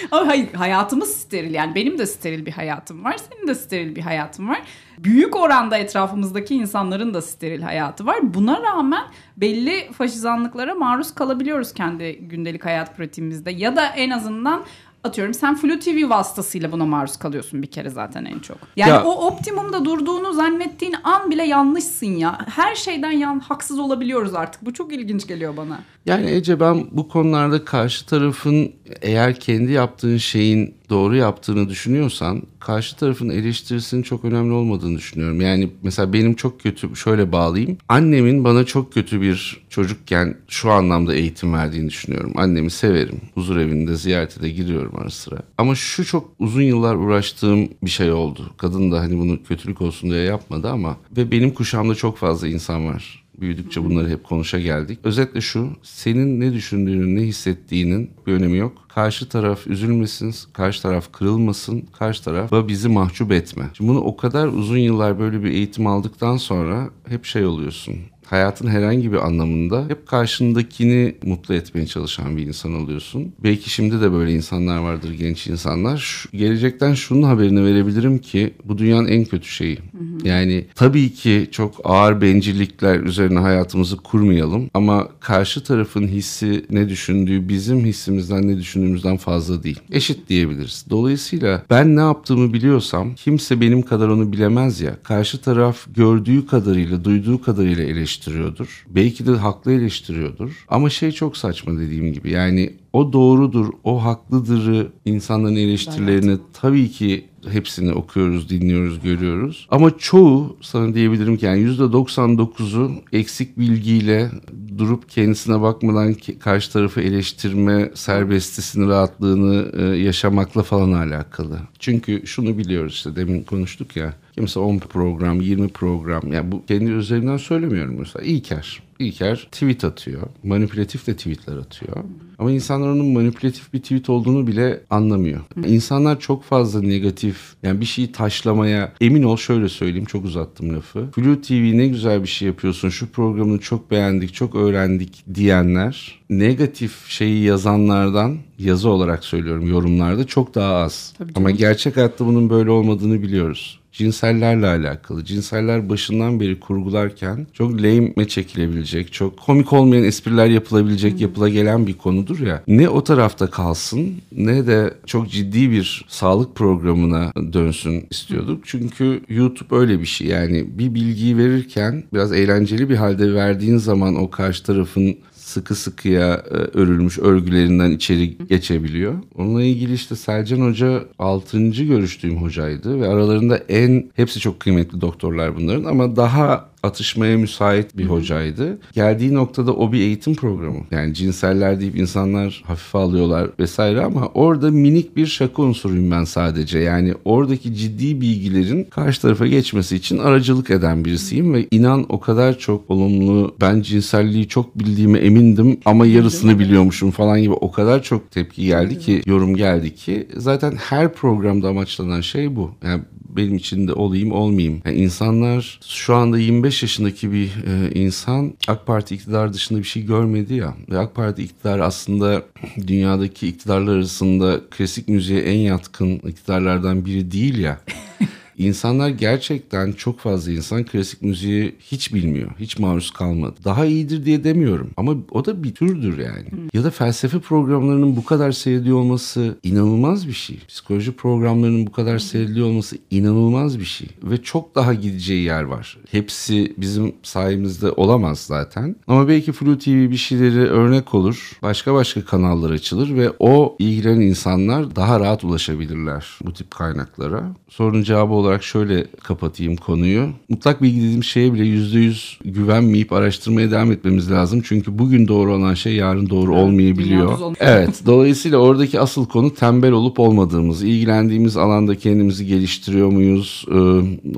Ama hayır hayatımız steril yani benim de steril bir hayatım var senin de steril bir hayatın var. Büyük oranda etrafımızdaki insanların da steril hayatı var. Buna rağmen belli faşizanlıklara maruz kalabiliyoruz kendi gündelik hayat pratiğimizde ya da en azından atıyorum sen Flu TV vasıtasıyla buna maruz kalıyorsun bir kere zaten en çok. Yani ya, o optimumda durduğunu zannettiğin an bile yanlışsın ya. Her şeyden yan haksız olabiliyoruz artık. Bu çok ilginç geliyor bana. Yani Ece ben bu konularda karşı tarafın eğer kendi yaptığın şeyin doğru yaptığını düşünüyorsan karşı tarafın eleştirisinin çok önemli olmadığını düşünüyorum. Yani mesela benim çok kötü şöyle bağlayayım. Annemin bana çok kötü bir çocukken şu anlamda eğitim verdiğini düşünüyorum. Annemi severim. Huzur evinde ziyarete de giriyorum ara sıra. Ama şu çok uzun yıllar uğraştığım bir şey oldu. Kadın da hani bunu kötülük olsun diye yapmadı ama ve benim kuşağımda çok fazla insan var Büyüdükçe bunları hep konuşa geldik. Özetle şu, senin ne düşündüğünün, ne hissettiğinin bir önemi yok. Karşı taraf üzülmesin, karşı taraf kırılmasın, karşı taraf bizi mahcup etme. Şimdi bunu o kadar uzun yıllar böyle bir eğitim aldıktan sonra hep şey oluyorsun hayatın herhangi bir anlamında hep karşındakini mutlu etmeye çalışan bir insan oluyorsun. Belki şimdi de böyle insanlar vardır genç insanlar. Şu, gelecekten şunun haberini verebilirim ki bu dünyanın en kötü şeyi. Hı hı. Yani tabii ki çok ağır bencillikler üzerine hayatımızı kurmayalım ama karşı tarafın hissi ne düşündüğü bizim hissimizden ne düşündüğümüzden fazla değil. Eşit diyebiliriz. Dolayısıyla ben ne yaptığımı biliyorsam kimse benim kadar onu bilemez ya. Karşı taraf gördüğü kadarıyla, duyduğu kadarıyla eleştiriyordur. Belki de haklı eleştiriyordur. Ama şey çok saçma dediğim gibi. Yani o doğrudur, o haklıdırı insanların eleştirilerini tabii ki hepsini okuyoruz, dinliyoruz, görüyoruz. Ama çoğu sana diyebilirim ki yani %99'u eksik bilgiyle durup kendisine bakmadan karşı tarafı eleştirme serbestisini, rahatlığını e, yaşamakla falan alakalı. Çünkü şunu biliyoruz işte demin konuştuk ya. Kimse 10 program, 20 program. Yani bu kendi üzerinden söylemiyorum mesela. İlker. İlker tweet atıyor. Manipülatif de tweetler atıyor. Ama insanlar onun manipülatif bir tweet olduğunu bile anlamıyor. İnsanlar çok fazla negatif yani bir şeyi taşlamaya emin ol şöyle söyleyeyim çok uzattım lafı. Flu TV ne güzel bir şey yapıyorsun. Şu programını çok beğendik, çok öğrendik diyenler negatif şeyi yazanlardan yazı olarak söylüyorum yorumlarda çok daha az. Ama gerçek hayatta bunun böyle olmadığını biliyoruz cinsellerle alakalı. Cinseller başından beri kurgularken çok lame'e çekilebilecek, çok komik olmayan espriler yapılabilecek, hmm. yapıla gelen bir konudur ya. Ne o tarafta kalsın ne de çok ciddi bir sağlık programına dönsün istiyorduk. Çünkü YouTube öyle bir şey. Yani bir bilgiyi verirken biraz eğlenceli bir halde verdiğin zaman o karşı tarafın sıkı sıkıya e, örülmüş örgülerinden içeri geçebiliyor. Onunla ilgili işte Selcan Hoca 6. görüştüğüm hocaydı ve aralarında en hepsi çok kıymetli doktorlar bunların ama daha atışmaya müsait bir hocaydı. Geldiği noktada o bir eğitim programı. Yani cinseller deyip insanlar hafife alıyorlar vesaire ama orada minik bir şaka unsuruyum ben sadece. Yani oradaki ciddi bilgilerin karşı tarafa geçmesi için aracılık eden birisiyim ve inan o kadar çok olumlu ben cinselliği çok bildiğime emindim ama yarısını biliyormuşum falan gibi o kadar çok tepki geldi ki yorum geldi ki zaten her programda amaçlanan şey bu. Yani benim için de olayım olmayayım. Yani insanlar şu anda 25 yaşındaki bir e, insan AK Parti iktidar dışında bir şey görmedi ya. Ve AK Parti iktidar aslında dünyadaki iktidarlar arasında klasik müziğe en yatkın iktidarlardan biri değil ya. İnsanlar gerçekten çok fazla insan klasik müziği hiç bilmiyor. Hiç maruz kalmadı. Daha iyidir diye demiyorum ama o da bir türdür yani. Hmm. Ya da felsefe programlarının bu kadar seyrediliyor olması inanılmaz bir şey. Psikoloji programlarının bu kadar seyrediliyor olması inanılmaz bir şey. Ve çok daha gideceği yer var. Hepsi bizim sayemizde olamaz zaten. Ama belki Flu TV bir şeyleri örnek olur. Başka başka kanallar açılır ve o ilgilenen insanlar daha rahat ulaşabilirler bu tip kaynaklara. Sorunun cevabı olarak olarak şöyle kapatayım konuyu. Mutlak bilgi dediğim şeye bile %100 güvenmeyip araştırmaya devam etmemiz lazım. Çünkü bugün doğru olan şey yarın doğru olmayabiliyor. Evet. Dolayısıyla oradaki asıl konu tembel olup olmadığımız, ilgilendiğimiz alanda kendimizi geliştiriyor muyuz, e,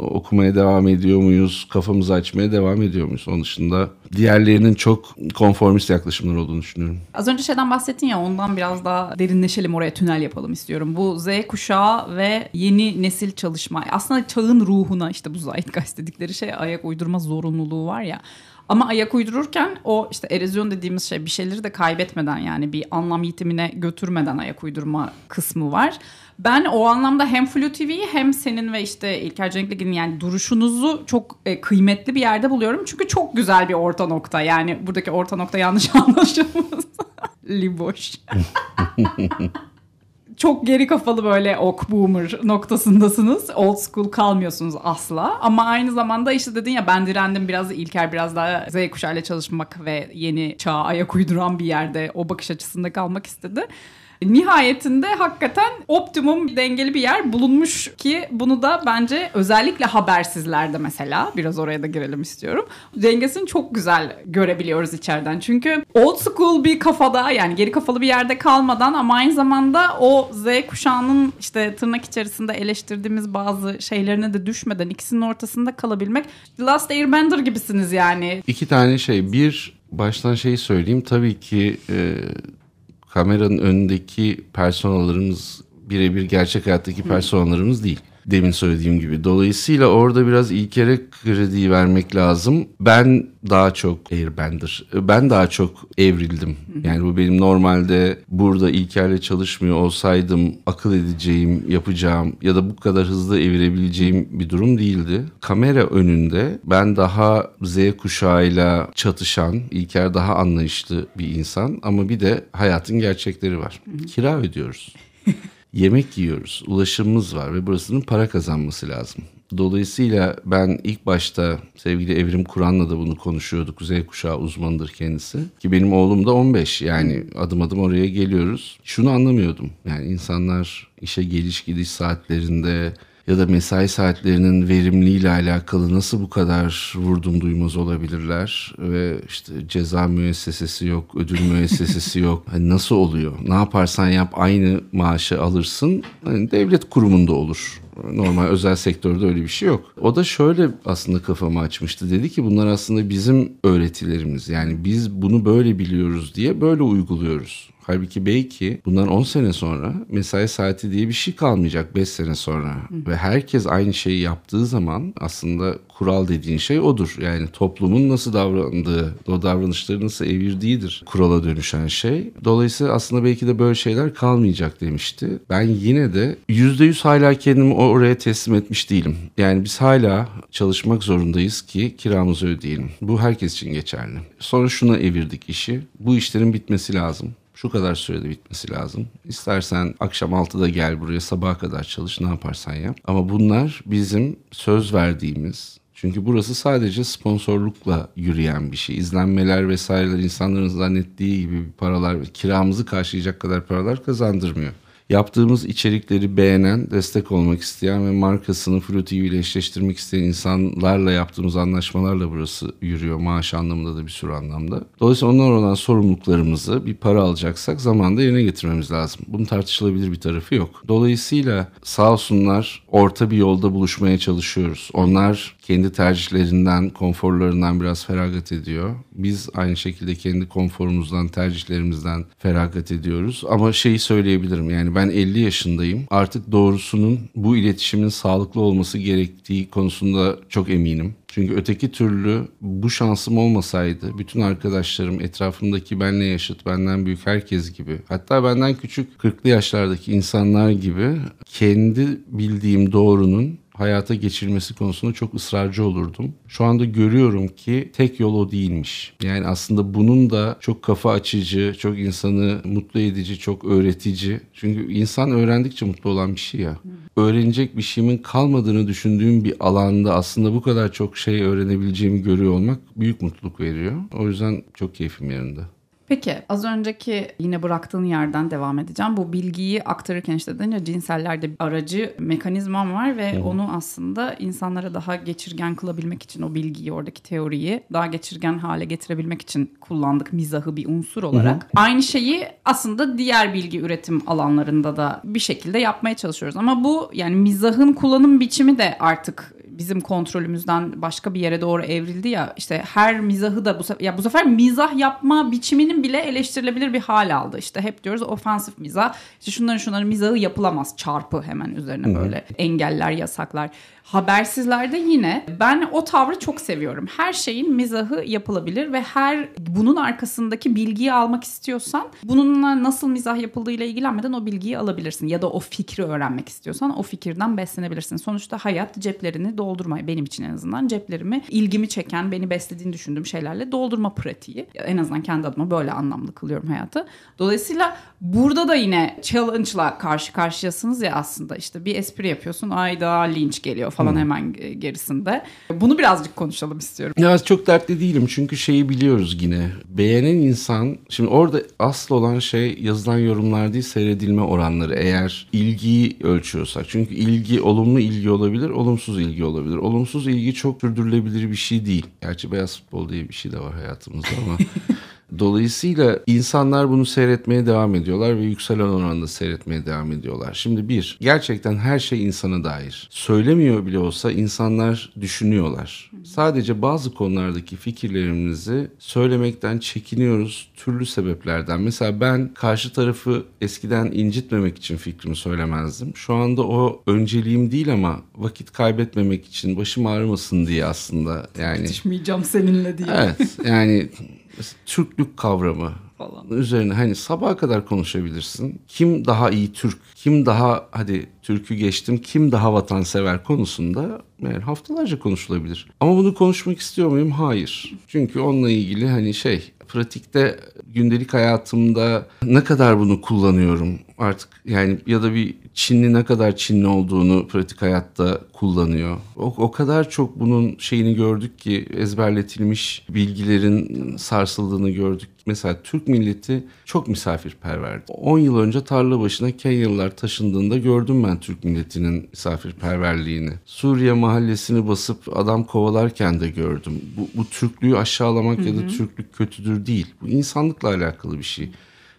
okumaya devam ediyor muyuz, kafamızı açmaya devam ediyor muyuz? Onun dışında diğerlerinin çok konformist yaklaşımlar olduğunu düşünüyorum. Az önce şeyden bahsettin ya ondan biraz daha derinleşelim oraya tünel yapalım istiyorum. Bu Z kuşağı ve yeni nesil çalışma aslında çağın ruhuna işte bu zeitgeist dedikleri şey ayak uydurma zorunluluğu var ya. Ama ayak uydururken o işte erozyon dediğimiz şey bir şeyleri de kaybetmeden yani bir anlam yitimine götürmeden ayak uydurma kısmı var. Ben o anlamda hem Flu TV'yi hem senin ve işte İlker Cenk'le yani duruşunuzu çok e, kıymetli bir yerde buluyorum. Çünkü çok güzel bir orta nokta. Yani buradaki orta nokta yanlış anlaşılmasın. Liboş. çok geri kafalı böyle ok boomer noktasındasınız. Old school kalmıyorsunuz asla. Ama aynı zamanda işte dedin ya ben direndim biraz İlker biraz daha Z kuşağıyla çalışmak ve yeni çağa ayak uyduran bir yerde o bakış açısında kalmak istedi nihayetinde hakikaten optimum dengeli bir yer bulunmuş ki bunu da bence özellikle habersizlerde mesela biraz oraya da girelim istiyorum. Dengesini çok güzel görebiliyoruz içeriden. Çünkü old school bir kafada yani geri kafalı bir yerde kalmadan ama aynı zamanda o Z kuşağının işte tırnak içerisinde eleştirdiğimiz bazı şeylerine de düşmeden ikisinin ortasında kalabilmek. The Last Airbender gibisiniz yani. İki tane şey. Bir baştan şey söyleyeyim. Tabii ki e, kameranın önündeki personalarımız birebir gerçek hayattaki personalarımız değil. Demin söylediğim gibi. Dolayısıyla orada biraz İlker'e krediyi vermek lazım. Ben daha çok Airbender. Ben daha çok evrildim. Yani bu benim normalde burada İlker'le çalışmıyor olsaydım akıl edeceğim, yapacağım ya da bu kadar hızlı evirebileceğim bir durum değildi. Kamera önünde ben daha Z kuşağıyla çatışan, İlker daha anlayışlı bir insan ama bir de hayatın gerçekleri var. Kira ödüyoruz. Yemek yiyoruz, ulaşımımız var ve burasının para kazanması lazım. Dolayısıyla ben ilk başta sevgili Evrim Kur'an'la da bunu konuşuyorduk. Z kuşağı uzmanıdır kendisi. Ki benim oğlum da 15 yani adım adım oraya geliyoruz. Şunu anlamıyordum. Yani insanlar işe geliş gidiş saatlerinde ya da mesai saatlerinin verimliliğiyle alakalı nasıl bu kadar vurdum duymaz olabilirler ve işte ceza müessesesi yok, ödül müessesesi yok. Hani nasıl oluyor? Ne yaparsan yap aynı maaşı alırsın. Hani devlet kurumunda olur. Normal özel sektörde öyle bir şey yok. O da şöyle aslında kafamı açmıştı. Dedi ki bunlar aslında bizim öğretilerimiz. Yani biz bunu böyle biliyoruz diye böyle uyguluyoruz. Halbuki belki bundan 10 sene sonra mesai saati diye bir şey kalmayacak 5 sene sonra. Hı. Ve herkes aynı şeyi yaptığı zaman aslında kural dediğin şey odur. Yani toplumun nasıl davrandığı, o davranışları nasıl evirdiğidir kurala dönüşen şey. Dolayısıyla aslında belki de böyle şeyler kalmayacak demişti. Ben yine de %100 hala kendimi oraya teslim etmiş değilim. Yani biz hala çalışmak zorundayız ki kiramızı ödeyelim. Bu herkes için geçerli. Sonra şuna evirdik işi. Bu işlerin bitmesi lazım şu kadar sürede bitmesi lazım. İstersen akşam 6'da gel buraya sabaha kadar çalış ne yaparsan yap. Ama bunlar bizim söz verdiğimiz çünkü burası sadece sponsorlukla yürüyen bir şey. İzlenmeler vesaireler insanların zannettiği gibi paralar, kiramızı karşılayacak kadar paralar kazandırmıyor yaptığımız içerikleri beğenen, destek olmak isteyen ve markasını Flu TV ile eşleştirmek isteyen insanlarla yaptığımız anlaşmalarla burası yürüyor. Maaş anlamında da bir sürü anlamda. Dolayısıyla onlar olan sorumluluklarımızı bir para alacaksak zamanda yerine getirmemiz lazım. Bunun tartışılabilir bir tarafı yok. Dolayısıyla sağ olsunlar orta bir yolda buluşmaya çalışıyoruz. Onlar kendi tercihlerinden, konforlarından biraz feragat ediyor. Biz aynı şekilde kendi konforumuzdan, tercihlerimizden feragat ediyoruz. Ama şeyi söyleyebilirim yani ben 50 yaşındayım. Artık doğrusunun bu iletişimin sağlıklı olması gerektiği konusunda çok eminim. Çünkü öteki türlü bu şansım olmasaydı bütün arkadaşlarım etrafımdaki benle yaşıt, benden büyük herkes gibi hatta benden küçük 40'lı yaşlardaki insanlar gibi kendi bildiğim doğrunun hayata geçirmesi konusunda çok ısrarcı olurdum. Şu anda görüyorum ki tek yol o değilmiş. Yani aslında bunun da çok kafa açıcı, çok insanı mutlu edici, çok öğretici. Çünkü insan öğrendikçe mutlu olan bir şey ya. Öğrenecek bir şeyimin kalmadığını düşündüğüm bir alanda aslında bu kadar çok şey öğrenebileceğimi görüyor olmak büyük mutluluk veriyor. O yüzden çok keyfim yerinde. Peki az önceki yine bıraktığın yerden devam edeceğim. Bu bilgiyi aktarırken işte dedin cinsellerde bir aracı mekanizmam var ve Hı. onu aslında insanlara daha geçirgen kılabilmek için o bilgiyi oradaki teoriyi daha geçirgen hale getirebilmek için kullandık mizahı bir unsur olarak. Hı. Aynı şeyi aslında diğer bilgi üretim alanlarında da bir şekilde yapmaya çalışıyoruz. Ama bu yani mizahın kullanım biçimi de artık bizim kontrolümüzden başka bir yere doğru evrildi ya işte her mizahı da bu sefer ya bu sefer mizah yapma biçiminin bile eleştirilebilir bir hal aldı. İşte hep diyoruz ofansif mizah. İşte şunların şunların mizahı yapılamaz çarpı hemen üzerine böyle engeller, yasaklar. Habersizlerde yine ben o tavrı çok seviyorum. Her şeyin mizahı yapılabilir ve her bunun arkasındaki bilgiyi almak istiyorsan bununla nasıl mizah yapıldığıyla ilgilenmeden o bilgiyi alabilirsin. Ya da o fikri öğrenmek istiyorsan o fikirden beslenebilirsin. Sonuçta hayat ceplerini doldurma benim için en azından ceplerimi ilgimi çeken, beni beslediğini düşündüğüm şeylerle doldurma pratiği. En azından kendi adıma böyle anlamlı kılıyorum hayatı. Dolayısıyla burada da yine challenge'la karşı karşıyasınız ya aslında işte bir espri yapıyorsun ayda linç geliyor falan hmm. hemen gerisinde. Bunu birazcık konuşalım istiyorum. Ya çok dertli değilim çünkü şeyi biliyoruz yine. Beğenen insan şimdi orada asıl olan şey yazılan yorumlar değil seyredilme oranları eğer ilgiyi ölçüyorsak. Çünkü ilgi olumlu ilgi olabilir, olumsuz ilgi olabilir. Olumsuz ilgi çok sürdürülebilir bir şey değil. Gerçi beyaz futbol diye bir şey de var hayatımızda ama Dolayısıyla insanlar bunu seyretmeye devam ediyorlar ve yükselen oranda seyretmeye devam ediyorlar. Şimdi bir, gerçekten her şey insana dair. Söylemiyor bile olsa insanlar düşünüyorlar. Sadece bazı konulardaki fikirlerimizi söylemekten çekiniyoruz türlü sebeplerden. Mesela ben karşı tarafı eskiden incitmemek için fikrimi söylemezdim. Şu anda o önceliğim değil ama vakit kaybetmemek için başım ağrımasın diye aslında yani. Yetişmeyeceğim seninle diye. Evet yani Türklük kavramı falan üzerine hani sabaha kadar konuşabilirsin. Kim daha iyi Türk, kim daha hadi Türk'ü geçtim, kim daha vatansever konusunda yani haftalarca konuşulabilir. Ama bunu konuşmak istiyor muyum? Hayır. Çünkü onunla ilgili hani şey pratikte gündelik hayatımda ne kadar bunu kullanıyorum artık yani ya da bir Çinli ne kadar Çinli olduğunu pratik hayatta kullanıyor. O, o kadar çok bunun şeyini gördük ki ezberletilmiş bilgilerin sarsıldığını gördük. Mesela Türk milleti çok misafirperverdi. 10 yıl önce tarla başına Kenyalılar taşındığında gördüm ben Türk milletinin misafirperverliğini. Suriye mahallesini basıp adam kovalarken de gördüm. Bu, bu Türklüğü aşağılamak hı hı. ya da Türklük kötüdür değil. Bu insanlıkla alakalı bir şey.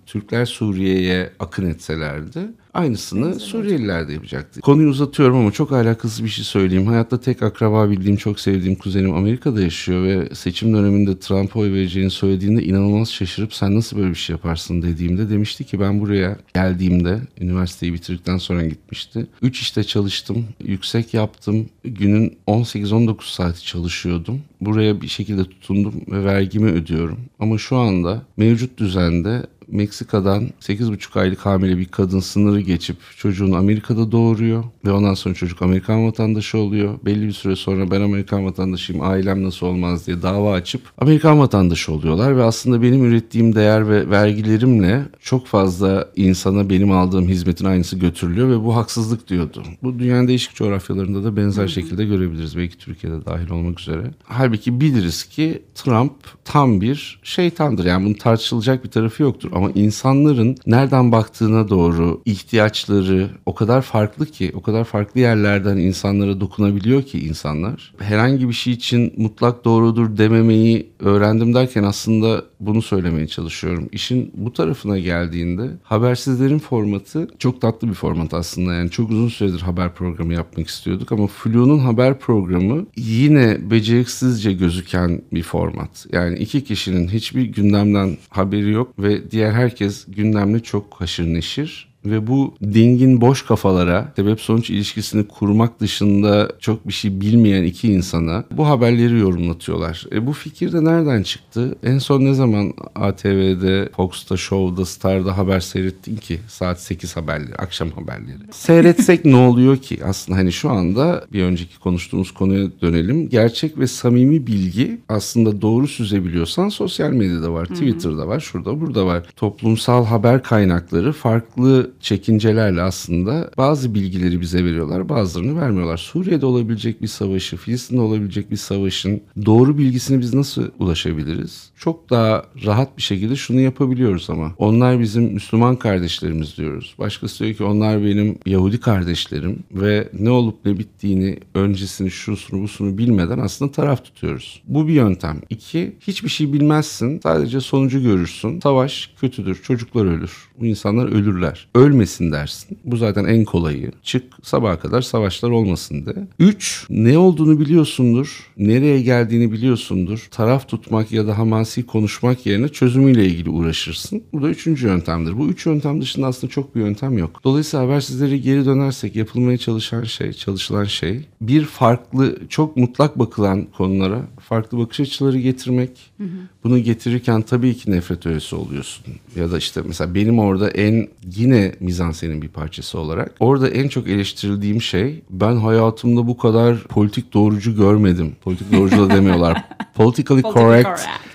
Türkler Suriye'ye akın etselerdi aynısını Benzer Suriyeliler de yapacaktı. Konuyu uzatıyorum ama çok alakasız bir şey söyleyeyim. Hayatta tek akraba bildiğim, çok sevdiğim kuzenim Amerika'da yaşıyor ve seçim döneminde Trump'a oy vereceğini söylediğinde inanılmaz şaşırıp sen nasıl böyle bir şey yaparsın dediğimde demişti ki ben buraya geldiğimde üniversiteyi bitirdikten sonra gitmişti. 3 işte çalıştım, yüksek yaptım. Günün 18-19 saati çalışıyordum. Buraya bir şekilde tutundum ve vergimi ödüyorum. Ama şu anda mevcut düzende Meksika'dan 8,5 aylık hamile bir kadın sınırı geçip çocuğunu Amerika'da doğuruyor ve ondan sonra çocuk Amerikan vatandaşı oluyor. Belli bir süre sonra ben Amerikan vatandaşıyım ailem nasıl olmaz diye dava açıp Amerikan vatandaşı oluyorlar ve aslında benim ürettiğim değer ve vergilerimle çok fazla insana benim aldığım hizmetin aynısı götürülüyor ve bu haksızlık diyordu. Bu dünyanın değişik coğrafyalarında da benzer şekilde görebiliriz. Belki Türkiye'de dahil olmak üzere. Halbuki biliriz ki Trump tam bir şeytandır. Yani bunun tartışılacak bir tarafı yoktur. Ama insanların nereden baktığına doğru ihtiyaçları o kadar farklı ki, o kadar farklı yerlerden insanlara dokunabiliyor ki insanlar. Herhangi bir şey için mutlak doğrudur dememeyi öğrendim derken aslında bunu söylemeye çalışıyorum. İşin bu tarafına geldiğinde habersizlerin formatı çok tatlı bir format aslında. Yani çok uzun süredir haber programı yapmak istiyorduk ama Flu'nun haber programı yine beceriksizce gözüken bir format. Yani iki kişinin hiçbir gündemden haberi yok ve diğer herkes gündemle çok haşır neşir ve bu dingin boş kafalara sebep sonuç ilişkisini kurmak dışında çok bir şey bilmeyen iki insana bu haberleri yorumlatıyorlar. E bu fikir de nereden çıktı? En son ne zaman ATV'de, Fox'ta, Show'da, Star'da haber seyrettin ki? Saat 8 haberleri, akşam haberleri. Seyretsek ne oluyor ki? Aslında hani şu anda bir önceki konuştuğumuz konuya dönelim. Gerçek ve samimi bilgi aslında doğru süzebiliyorsan sosyal medyada var, Twitter'da var, şurada burada var. Toplumsal haber kaynakları farklı çekincelerle aslında bazı bilgileri bize veriyorlar, bazılarını vermiyorlar. Suriye'de olabilecek bir savaşı, Filistin'de olabilecek bir savaşın doğru bilgisini biz nasıl ulaşabiliriz? Çok daha rahat bir şekilde şunu yapabiliyoruz ama. Onlar bizim Müslüman kardeşlerimiz diyoruz. Başkası diyor ki onlar benim Yahudi kardeşlerim ve ne olup ne bittiğini, öncesini, şusunu, busunu bilmeden aslında taraf tutuyoruz. Bu bir yöntem. İki, hiçbir şey bilmezsin. Sadece sonucu görürsün. Savaş kötüdür. Çocuklar ölür. Bu insanlar ölürler ölmesin dersin. Bu zaten en kolayı. Çık sabaha kadar savaşlar olmasın de. Üç, ne olduğunu biliyorsundur. Nereye geldiğini biliyorsundur. Taraf tutmak ya da hamasi konuşmak yerine çözümüyle ilgili uğraşırsın. Bu da üçüncü yöntemdir. Bu üç yöntem dışında aslında çok bir yöntem yok. Dolayısıyla habersizleri geri dönersek yapılmaya çalışan şey, çalışılan şey bir farklı, çok mutlak bakılan konulara farklı bakış açıları getirmek. Hı hı. Bunu getirirken tabii ki nefret öğesi oluyorsun. Ya da işte mesela benim orada en yine mizansenin bir parçası olarak. Orada en çok eleştirildiğim şey ben hayatımda bu kadar politik doğrucu görmedim. Politik doğrucu da demiyorlar. Politically correct. correct.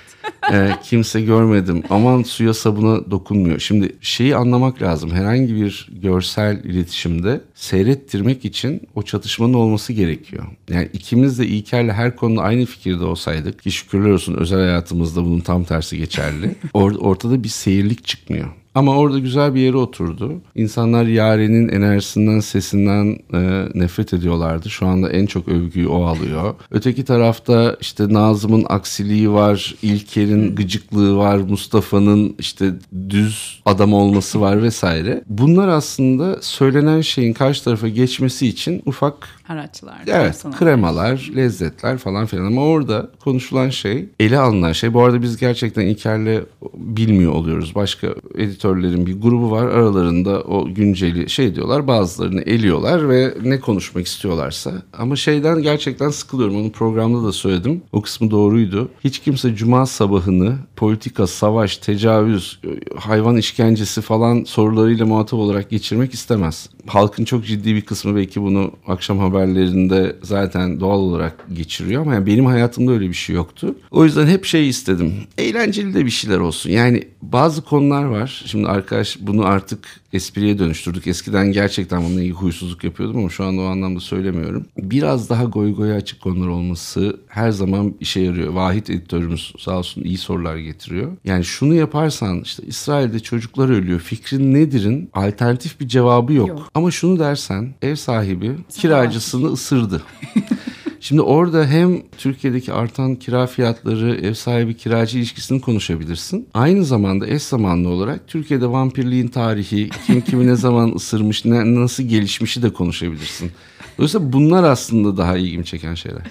E, kimse görmedim. Aman suya sabuna dokunmuyor. Şimdi şeyi anlamak lazım. Herhangi bir görsel iletişimde seyrettirmek için o çatışmanın olması gerekiyor. Yani ikimiz de İlker'le her konuda aynı fikirde olsaydık ki şükürler olsun özel hayatımızda bunun tam tersi geçerli. Or ortada bir seyirlik çıkmıyor. Ama orada güzel bir yere oturdu. İnsanlar Yaren'in enerjisinden, sesinden e, nefret ediyorlardı. Şu anda en çok övgüyü o alıyor. Öteki tarafta işte Nazım'ın aksiliği var, İlker'in gıcıklığı var, Mustafa'nın işte düz adam olması var vesaire. Bunlar aslında söylenen şeyin karşı tarafa geçmesi için ufak araçlar. Evet kremalar, lezzetler falan filan ama orada konuşulan şey, ele alınan şey. Bu arada biz gerçekten İlker'le bilmiyor oluyoruz. Başka editörlerin bir grubu var. Aralarında o günceli şey diyorlar. Bazılarını eliyorlar ve ne konuşmak istiyorlarsa. Ama şeyden gerçekten sıkılıyorum. Onu programda da söyledim. O kısmı doğruydu. Hiç kimse cuma sabahını politika, savaş, tecavüz, hayvan işkencesi falan sorularıyla muhatap olarak geçirmek istemez. Halkın çok ciddi bir kısmı belki bunu akşam haber haberlerinde zaten doğal olarak geçiriyor ama yani benim hayatımda öyle bir şey yoktu. O yüzden hep şey istedim. Eğlenceli de bir şeyler olsun. Yani bazı konular var. Şimdi arkadaş bunu artık espriye dönüştürdük. Eskiden gerçekten bununla ilgili huysuzluk yapıyordum ama şu anda o anlamda söylemiyorum. Biraz daha goy goya açık konular olması her zaman işe yarıyor. Vahit editörümüz sağ olsun iyi sorular getiriyor. Yani şunu yaparsan işte İsrail'de çocuklar ölüyor. Fikrin nedir'in alternatif bir cevabı yok. yok. Ama şunu dersen ev sahibi kiracısını ısırdı. Şimdi orada hem Türkiye'deki artan kira fiyatları, ev sahibi kiracı ilişkisini konuşabilirsin. Aynı zamanda eş zamanlı olarak Türkiye'de vampirliğin tarihi, kim kimi ne zaman ısırmış, ne, nasıl gelişmişi de konuşabilirsin. Dolayısıyla bunlar aslında daha ilgimi çeken şeyler.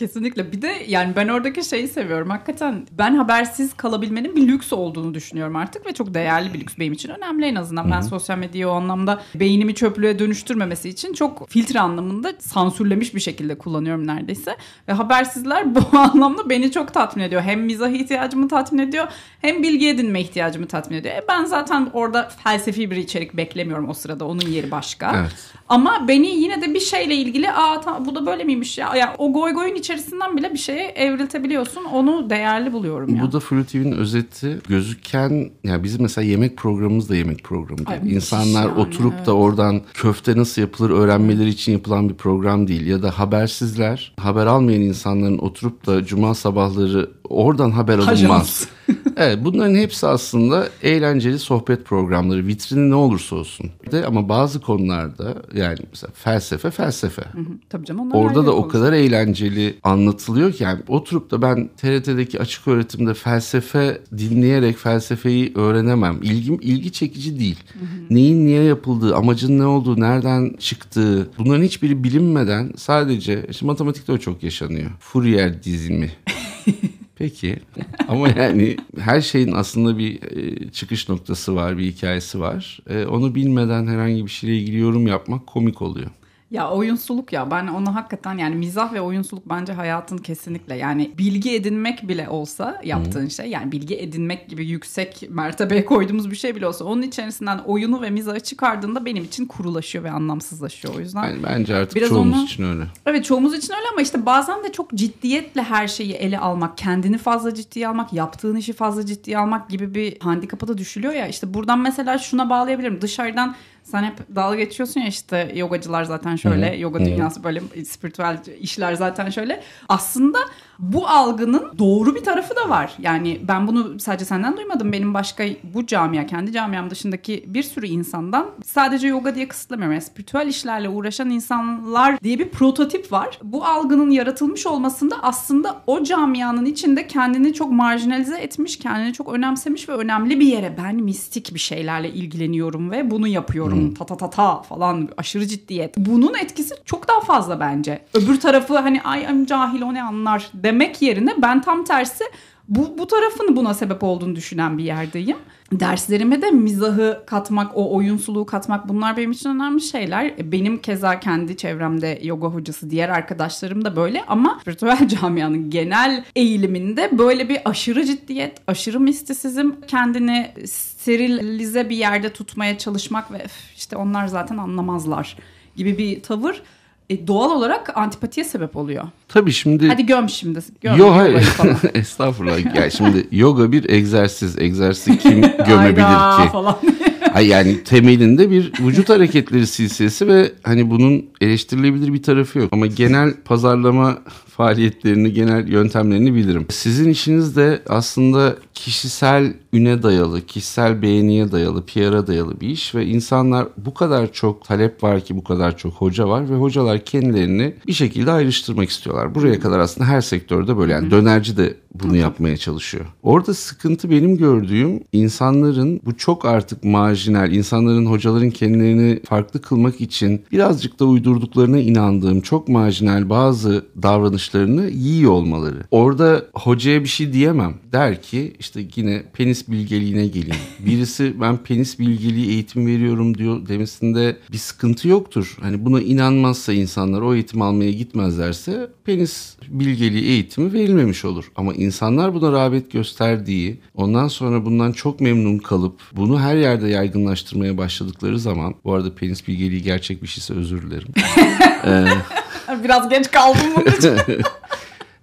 Kesinlikle. Bir de yani ben oradaki şeyi seviyorum. Hakikaten ben habersiz kalabilmenin bir lüks olduğunu düşünüyorum artık ve çok değerli bir lüks benim için. Önemli en azından. Hı-hı. Ben sosyal medyayı o anlamda beynimi çöplüğe dönüştürmemesi için çok filtre anlamında sansürlemiş bir şekilde kullanıyorum neredeyse. Ve habersizler bu anlamda beni çok tatmin ediyor. Hem mizah ihtiyacımı tatmin ediyor hem bilgi edinme ihtiyacımı tatmin ediyor. E ben zaten orada felsefi bir içerik beklemiyorum o sırada. Onun yeri başka. Evet. Ama beni yine de bir şeyle ilgili aa ta, bu da böyle miymiş ya. Yani o goy goyun içerisinden bile bir şeye evriltebiliyorsun. Onu değerli buluyorum ya. Bu da Flu TV'nin özeti gözüken ya bizim mesela yemek programımız da yemek programı değil. Ay, İnsanlar yani, oturup evet. da oradan köfte nasıl yapılır öğrenmeleri için yapılan bir program değil. Ya da habersizler, haber almayan insanların oturup da cuma sabahları oradan haber alınmaz. Evet bunların hepsi aslında eğlenceli sohbet programları. Vitrini ne olursa olsun. De ama bazı konularda yani mesela felsefe felsefe. Hı hı, tabii canım. Orada da o kadar eğlenceli anlatılıyor ki yani oturup da ben TRT'deki açık öğretimde felsefe dinleyerek felsefeyi öğrenemem. İlgim ilgi çekici değil. Hı hı. Neyin niye yapıldığı, amacın ne olduğu, nereden çıktığı bunların hiçbiri bilinmeden sadece işte matematikte o çok yaşanıyor. Fourier dizimi. Peki ama yani her şeyin aslında bir e, çıkış noktası var, bir hikayesi var. E, onu bilmeden herhangi bir şeyle ilgili yorum yapmak komik oluyor. Ya oyunsuluk ya ben onu hakikaten yani mizah ve oyunsuluk bence hayatın kesinlikle yani bilgi edinmek bile olsa yaptığın Hı. şey yani bilgi edinmek gibi yüksek mertebeye koyduğumuz bir şey bile olsa onun içerisinden oyunu ve mizahı çıkardığında benim için kurulaşıyor ve anlamsızlaşıyor o yüzden. Yani bence artık biraz çoğumuz onu, için öyle. Evet çoğumuz için öyle ama işte bazen de çok ciddiyetle her şeyi ele almak, kendini fazla ciddiye almak, yaptığın işi fazla ciddiye almak gibi bir handikapa da düşülüyor ya işte buradan mesela şuna bağlayabilirim dışarıdan sen hep dalga geçiyorsun ya işte yogacılar zaten şöyle, Hı-hı. yoga dünyası böyle spiritüel işler zaten şöyle. Aslında bu algının doğru bir tarafı da var. Yani ben bunu sadece senden duymadım. Benim başka bu camia, kendi camiam dışındaki bir sürü insandan sadece yoga diye kısıtlamıyorum. Yani spiritüel işlerle uğraşan insanlar diye bir prototip var. Bu algının yaratılmış olmasında aslında o camianın içinde kendini çok marjinalize etmiş, kendini çok önemsemiş ve önemli bir yere ben mistik bir şeylerle ilgileniyorum ve bunu yapıyorum. Hmm. Ta ta ta ta falan aşırı ciddiyet. Bunun etkisi çok daha fazla bence. Öbür tarafı hani ay cahil o ne anlar demek yerine ben tam tersi bu, bu tarafın buna sebep olduğunu düşünen bir yerdeyim. Derslerime de mizahı katmak, o oyunsuluğu katmak bunlar benim için önemli şeyler. Benim keza kendi çevremde yoga hocası, diğer arkadaşlarım da böyle ama spiritüel camianın genel eğiliminde böyle bir aşırı ciddiyet, aşırı mistisizm, kendini sterilize bir yerde tutmaya çalışmak ve işte onlar zaten anlamazlar gibi bir tavır e, doğal olarak antipatiye sebep oluyor. Tabii şimdi... Hadi göm şimdi. Göm, Yo hayır. Estağfurullah. Yani şimdi yoga bir egzersiz. Egzersiz kim gömebilir ki? falan. Ay yani temelinde bir vücut hareketleri silsilesi ve hani bunun eleştirilebilir bir tarafı yok. Ama genel pazarlama faaliyetlerini, genel yöntemlerini bilirim. Sizin işiniz de aslında kişisel üne dayalı, kişisel beğeniye dayalı, PR'a dayalı bir iş ve insanlar bu kadar çok talep var ki bu kadar çok hoca var ve hocalar kendilerini bir şekilde ayrıştırmak istiyorlar. Buraya kadar aslında her sektörde böyle yani dönerci de bunu yapmaya çalışıyor. Orada sıkıntı benim gördüğüm insanların bu çok artık marjinal, insanların hocaların kendilerini farklı kılmak için birazcık da uydurduklarına inandığım çok marjinal bazı davranışlarını yiyor olmaları. Orada hocaya bir şey diyemem. Der ki işte yine penis bilgeliğine geleyim. Birisi ben penis bilgeliği eğitim veriyorum diyor demesinde bir sıkıntı yoktur. Hani buna inanmazsa insanlar o eğitim almaya gitmezlerse penis bilgeliği eğitimi verilmemiş olur. Ama insanlar buna rağbet gösterdiği, ondan sonra bundan çok memnun kalıp bunu her yerde yaygınlaştırmaya başladıkları zaman, bu arada penis bilgeliği gerçek bir şeyse özür dilerim. ee, Biraz geç kaldım bunun için.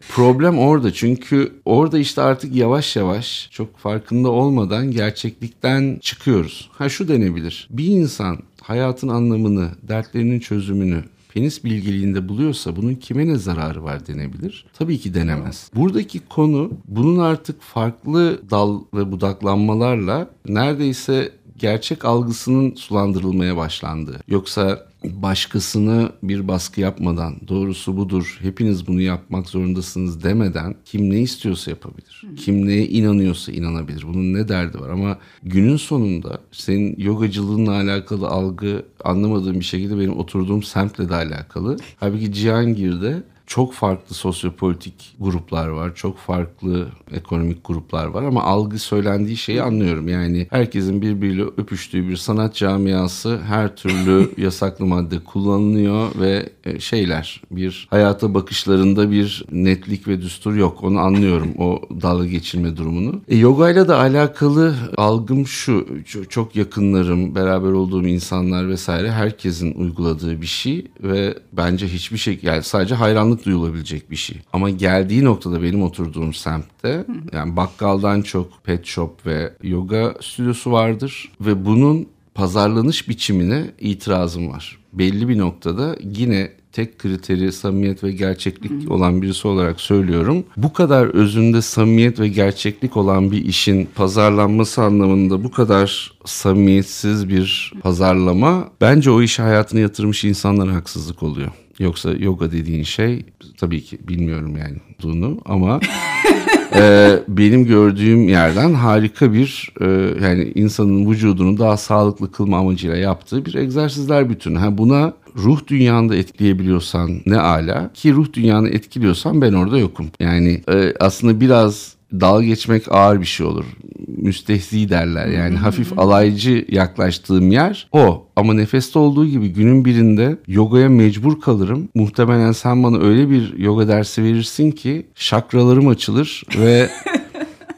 Problem orada çünkü orada işte artık yavaş yavaş çok farkında olmadan gerçeklikten çıkıyoruz. Ha şu denebilir. Bir insan hayatın anlamını, dertlerinin çözümünü penis bilgiliğinde buluyorsa bunun kime ne zararı var denebilir? Tabii ki denemez. Buradaki konu bunun artık farklı dal ve budaklanmalarla neredeyse gerçek algısının sulandırılmaya başlandı. Yoksa başkasını bir baskı yapmadan doğrusu budur hepiniz bunu yapmak zorundasınız demeden kim ne istiyorsa yapabilir. Kim neye inanıyorsa inanabilir. Bunun ne derdi var ama günün sonunda senin yogacılığınla alakalı algı anlamadığım bir şekilde benim oturduğum semtle de alakalı. Halbuki Cihangir'de çok farklı sosyopolitik gruplar var. Çok farklı ekonomik gruplar var ama algı söylendiği şeyi anlıyorum. Yani herkesin birbiriyle öpüştüğü bir sanat camiası her türlü yasaklı madde kullanılıyor ve e, şeyler bir hayata bakışlarında bir netlik ve düstur yok. Onu anlıyorum o dalga geçirme durumunu. E, yoga ile de alakalı algım şu çok yakınlarım beraber olduğum insanlar vesaire herkesin uyguladığı bir şey ve bence hiçbir şey yani sadece hayranlık hayranlık duyulabilecek bir şey. Ama geldiği noktada benim oturduğum semtte yani bakkaldan çok pet shop ve yoga stüdyosu vardır ve bunun pazarlanış biçimine itirazım var. Belli bir noktada yine tek kriteri samimiyet ve gerçeklik olan birisi olarak söylüyorum. Bu kadar özünde samimiyet ve gerçeklik olan bir işin pazarlanması anlamında bu kadar samimiyetsiz bir pazarlama bence o işe hayatını yatırmış insanlara haksızlık oluyor. Yoksa yoga dediğin şey tabii ki bilmiyorum yani bunu ama e, benim gördüğüm yerden harika bir e, yani insanın vücudunu daha sağlıklı kılma amacıyla yaptığı bir egzersizler bütünü. Ha buna ruh dünyanda etkileyebiliyorsan ne ala ki ruh dünyanı etkiliyorsan ben orada yokum. Yani e, aslında biraz dalga geçmek ağır bir şey olur. Müstehzi derler yani hafif alaycı yaklaştığım yer o. Ama nefeste olduğu gibi günün birinde yogaya mecbur kalırım. Muhtemelen sen bana öyle bir yoga dersi verirsin ki şakralarım açılır ve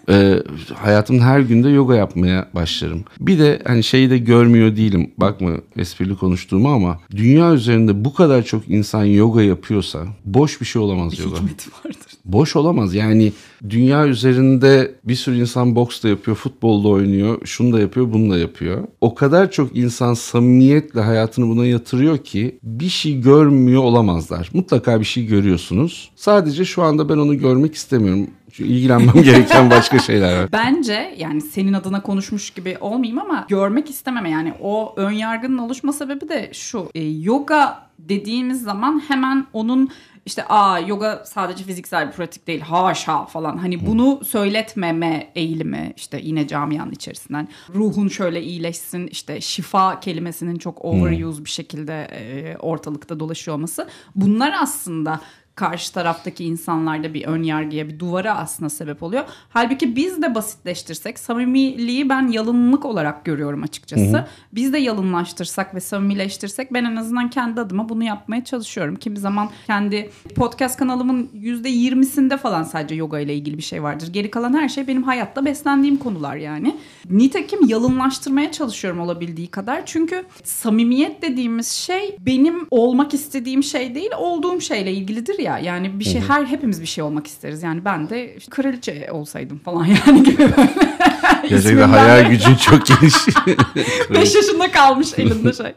e, hayatımın her günde yoga yapmaya başlarım. Bir de hani şeyi de görmüyor değilim. Bakma esprili konuştuğumu ama dünya üzerinde bu kadar çok insan yoga yapıyorsa boş bir şey olamaz bir yoga. Hikmeti vardır. Boş olamaz. Yani dünya üzerinde bir sürü insan boks da yapıyor, futbolda oynuyor, şunu da yapıyor, bunu da yapıyor. O kadar çok insan samimiyetle hayatını buna yatırıyor ki bir şey görmüyor olamazlar. Mutlaka bir şey görüyorsunuz. Sadece şu anda ben onu görmek istemiyorum. Çünkü ilgilenmem gereken başka şeyler var. Bence yani senin adına konuşmuş gibi olmayayım ama görmek istememe. Yani o ön yargının oluşma sebebi de şu. E, yoga dediğimiz zaman hemen onun işte aa yoga sadece fiziksel bir pratik değil haşa falan. Hani bunu söyletmeme eğilimi işte yine camianın içerisinden. Ruhun şöyle iyileşsin işte şifa kelimesinin çok overuse bir şekilde e, ortalıkta dolaşıyor olması. Bunlar aslında karşı taraftaki insanlarda bir ön yargıya, bir duvara aslında sebep oluyor. Halbuki biz de basitleştirsek, samimiliği ben yalınlık olarak görüyorum açıkçası. Hı hı. Biz de yalınlaştırsak ve samimileştirsek ben en azından kendi adıma bunu yapmaya çalışıyorum. Kimi zaman kendi podcast kanalımın %20'sinde falan sadece yoga ile ilgili bir şey vardır. Geri kalan her şey benim hayatta beslendiğim konular yani. Nitekim yalınlaştırmaya çalışıyorum olabildiği kadar. Çünkü samimiyet dediğimiz şey benim olmak istediğim şey değil, olduğum şeyle ilgilidir ya ya yani bir şey her hepimiz bir şey olmak isteriz. Yani ben de işte kraliçe olsaydım falan yani gibi böyle. Gerçekten hayal gücün çok geniş. 5 yaşında kalmış elinde şey.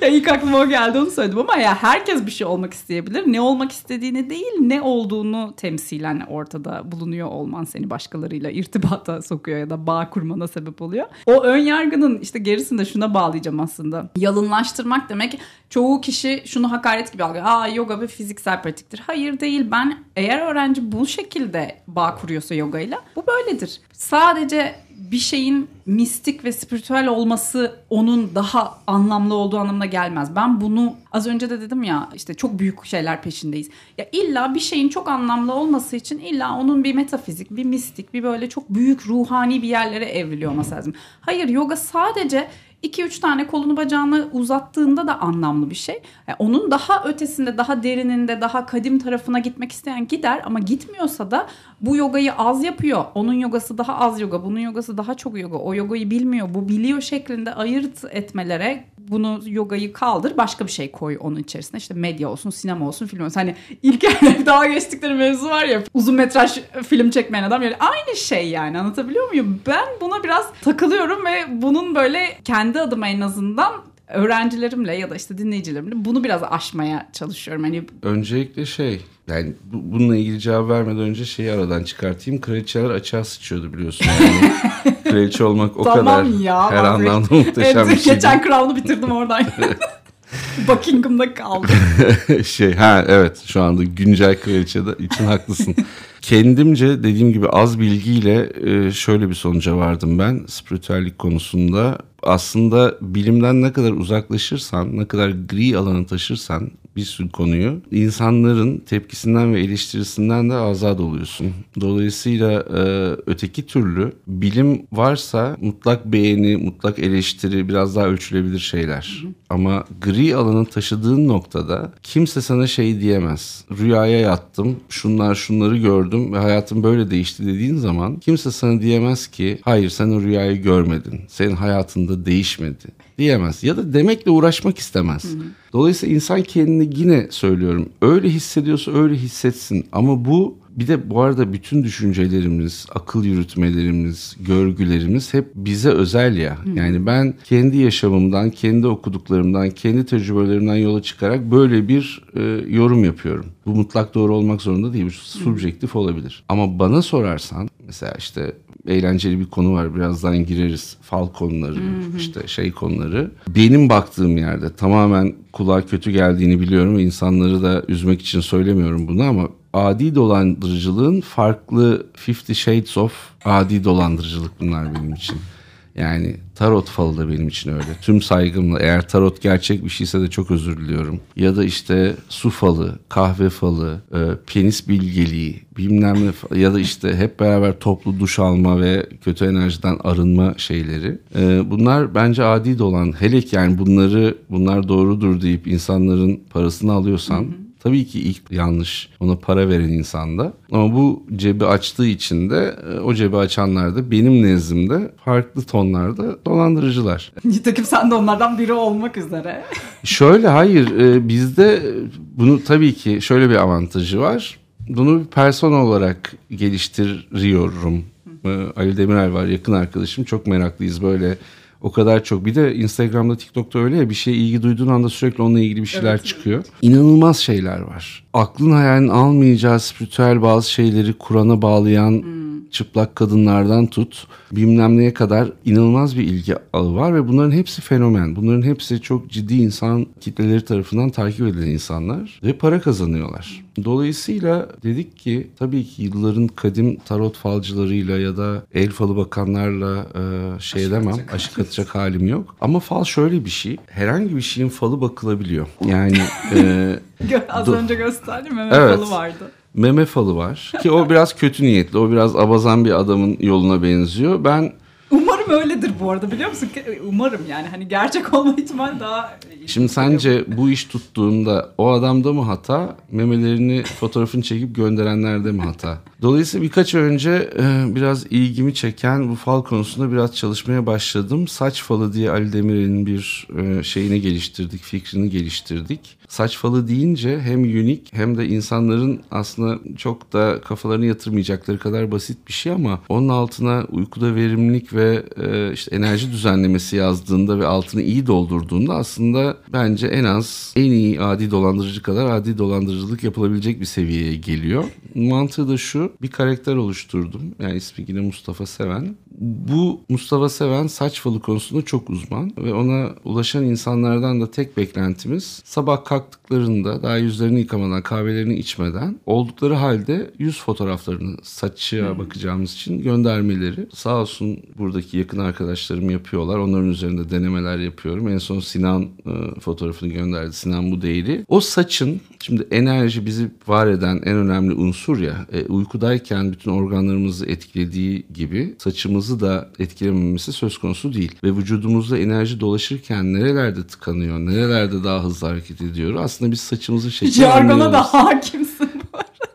ya ilk aklıma o geldi onu söyledim ama ya herkes bir şey olmak isteyebilir. Ne olmak istediğini değil ne olduğunu temsilen ortada bulunuyor olman seni başkalarıyla irtibata sokuyor ya da bağ kurmana sebep oluyor. O ön yargının işte gerisini de şuna bağlayacağım aslında. Yalınlaştırmak demek çoğu kişi şunu hakaret gibi algılıyor. Aa yoga bir fiziksel pratiktir. Hayır değil. Ben eğer öğrenci bu şekilde bağ kuruyorsa yoga ile bu böyledir. Sadece bir şeyin mistik ve spiritüel olması onun daha anlamlı olduğu anlamına gelmez. Ben bunu az önce de dedim ya işte çok büyük şeyler peşindeyiz. Ya illa bir şeyin çok anlamlı olması için illa onun bir metafizik, bir mistik, bir böyle çok büyük ruhani bir yerlere evriliyor olması lazım. Hayır yoga sadece 2-3 tane kolunu bacağını uzattığında da anlamlı bir şey. Yani onun daha ötesinde, daha derininde, daha kadim tarafına gitmek isteyen gider ama gitmiyorsa da bu yogayı az yapıyor. Onun yogası daha az yoga, bunun yogası daha çok yoga. O yogayı bilmiyor, bu biliyor şeklinde ayırt etmelere bunu yogayı kaldır başka bir şey koy onun içerisine. İşte medya olsun, sinema olsun, film olsun. Hani ilk daha geçtikleri mevzu var ya uzun metraj film çekmeyen adam yani aynı şey yani anlatabiliyor muyum? Ben buna biraz takılıyorum ve bunun böyle kendi adıma en azından öğrencilerimle ya da işte dinleyicilerimle bunu biraz aşmaya çalışıyorum. Hani öncelikle şey yani bununla ilgili cevap vermeden önce şeyi aradan çıkartayım. Kraliçeler açığa sıçıyordu biliyorsun. Yani. Kraliçe olmak o tamam kadar ya, her anlamda muhteşem evet, bir şey. Geçen Crown'u bitirdim oradan. Buckingham'da kaldı. şey ha evet şu anda güncel kraliçe de için haklısın. Kendimce dediğim gibi az bilgiyle e, şöyle bir sonuca vardım ben spiritüellik konusunda. Aslında bilimden ne kadar uzaklaşırsan, ne kadar gri alanı taşırsan bir sürü konuyu insanların tepkisinden ve eleştirisinden de azad oluyorsun. Dolayısıyla e, öteki türlü bilim varsa mutlak beğeni, mutlak eleştiri biraz daha ölçülebilir şeyler. Hı hı. Ama gri alanı taşıdığın noktada kimse sana şey diyemez. Rüyaya yattım, şunlar şunları gördüm ve hayatım böyle değişti dediğin zaman kimse sana diyemez ki hayır sen o rüyayı görmedin. Senin hayatında değişmedi diyemez. Ya da demekle uğraşmak istemez. Hı hı. Dolayısıyla insan kendini yine söylüyorum öyle hissediyorsa öyle hissetsin. Ama bu bir de bu arada bütün düşüncelerimiz, akıl yürütmelerimiz, görgülerimiz hep bize özel ya. Hı. Yani ben kendi yaşamımdan, kendi okuduklarımdan, kendi tecrübelerimden yola çıkarak böyle bir e, yorum yapıyorum. Bu mutlak doğru olmak zorunda değil. Bu subjektif olabilir. Ama bana sorarsan mesela işte eğlenceli bir konu var. Birazdan gireriz. Fal konuları, hı hı. işte şey konuları. Benim baktığım yerde tamamen kulağa kötü geldiğini biliyorum insanları da üzmek için söylemiyorum bunu ama adi dolandırıcılığın farklı Fifty Shades of adi dolandırıcılık bunlar benim için. Yani tarot falı da benim için öyle. Tüm saygımla eğer tarot gerçek bir şeyse de çok özür diliyorum. Ya da işte su falı, kahve falı, e, penis bilgeliği, bilmem ne ya da işte hep beraber toplu duş alma ve kötü enerjiden arınma şeyleri. E, bunlar bence adi dolan. Hele ki yani bunları bunlar doğrudur deyip insanların parasını alıyorsan... Hı Tabii ki ilk yanlış ona para veren insanda. Ama bu cebi açtığı için de e, o cebi açanlar da benim nezdimde farklı tonlarda dolandırıcılar. Nitekim sen de onlardan biri olmak üzere. Şöyle hayır e, bizde bunu tabii ki şöyle bir avantajı var. Bunu bir person olarak geliştiriyorum. E, Ali Demirel var yakın arkadaşım çok meraklıyız böyle o kadar çok. Bir de Instagram'da, TikTok'ta öyle ya bir şeye ilgi duyduğun anda sürekli onunla ilgili bir şeyler evet, çıkıyor. Evet. İnanılmaz şeyler var. Aklın hayalin almayacağı spiritüel bazı şeyleri Kur'an'a bağlayan hmm. Çıplak kadınlardan tut bilmem neye kadar inanılmaz bir ilgi ağı var ve bunların hepsi fenomen. Bunların hepsi çok ciddi insan kitleleri tarafından takip edilen insanlar ve para kazanıyorlar. Dolayısıyla dedik ki tabii ki yılların kadim tarot falcılarıyla ya da el falı bakanlarla e, şey aşık demem atacak. aşık atacak halim yok. Ama fal şöyle bir şey herhangi bir şeyin falı bakılabiliyor. Yani e, az önce gösterdim meme evet. falı vardı meme falı var. Ki o biraz kötü niyetli. O biraz abazan bir adamın yoluna benziyor. Ben Umarım öyledir bu arada biliyor musun? Umarım yani hani gerçek olma ihtimali daha... Şimdi sence bu iş tuttuğunda o adamda mı hata, memelerini fotoğrafını çekip gönderenlerde mi hata? Dolayısıyla birkaç önce e, biraz ilgimi çeken bu fal konusunda biraz çalışmaya başladım. Saç falı diye Ali Demirel'in bir e, şeyini geliştirdik, fikrini geliştirdik. Saç falı deyince hem unik hem de insanların aslında çok da kafalarını yatırmayacakları kadar basit bir şey ama onun altına uykuda verimlilik ve e, işte enerji düzenlemesi yazdığında ve altını iyi doldurduğunda aslında bence en az en iyi adi dolandırıcı kadar adi dolandırıcılık yapılabilecek bir seviyeye geliyor. Mantığı da şu bir karakter oluşturdum. Yani ismi yine Mustafa Seven. Bu Mustafa Seven saç falı konusunda çok uzman ve ona ulaşan insanlardan da tek beklentimiz sabah kalktıklarında daha yüzlerini yıkamadan kahvelerini içmeden oldukları halde yüz fotoğraflarını saçıya hmm. bakacağımız için göndermeleri. Sağ olsun buradaki yakın arkadaşlarım yapıyorlar. Onların üzerinde denemeler yapıyorum. En son Sinan e, fotoğrafını gönderdi. Sinan bu değeri. O saçın şimdi enerji bizi var eden en önemli unsur ya. E, uykudayken bütün organlarımızı etkilediği gibi saçımızı da etkilememesi söz konusu değil. Ve vücudumuzda enerji dolaşırken nerelerde tıkanıyor, nerelerde daha hızlı hareket ediyor. Aslında biz saçımızı şekillendiriyoruz. Jargona da hakimsin.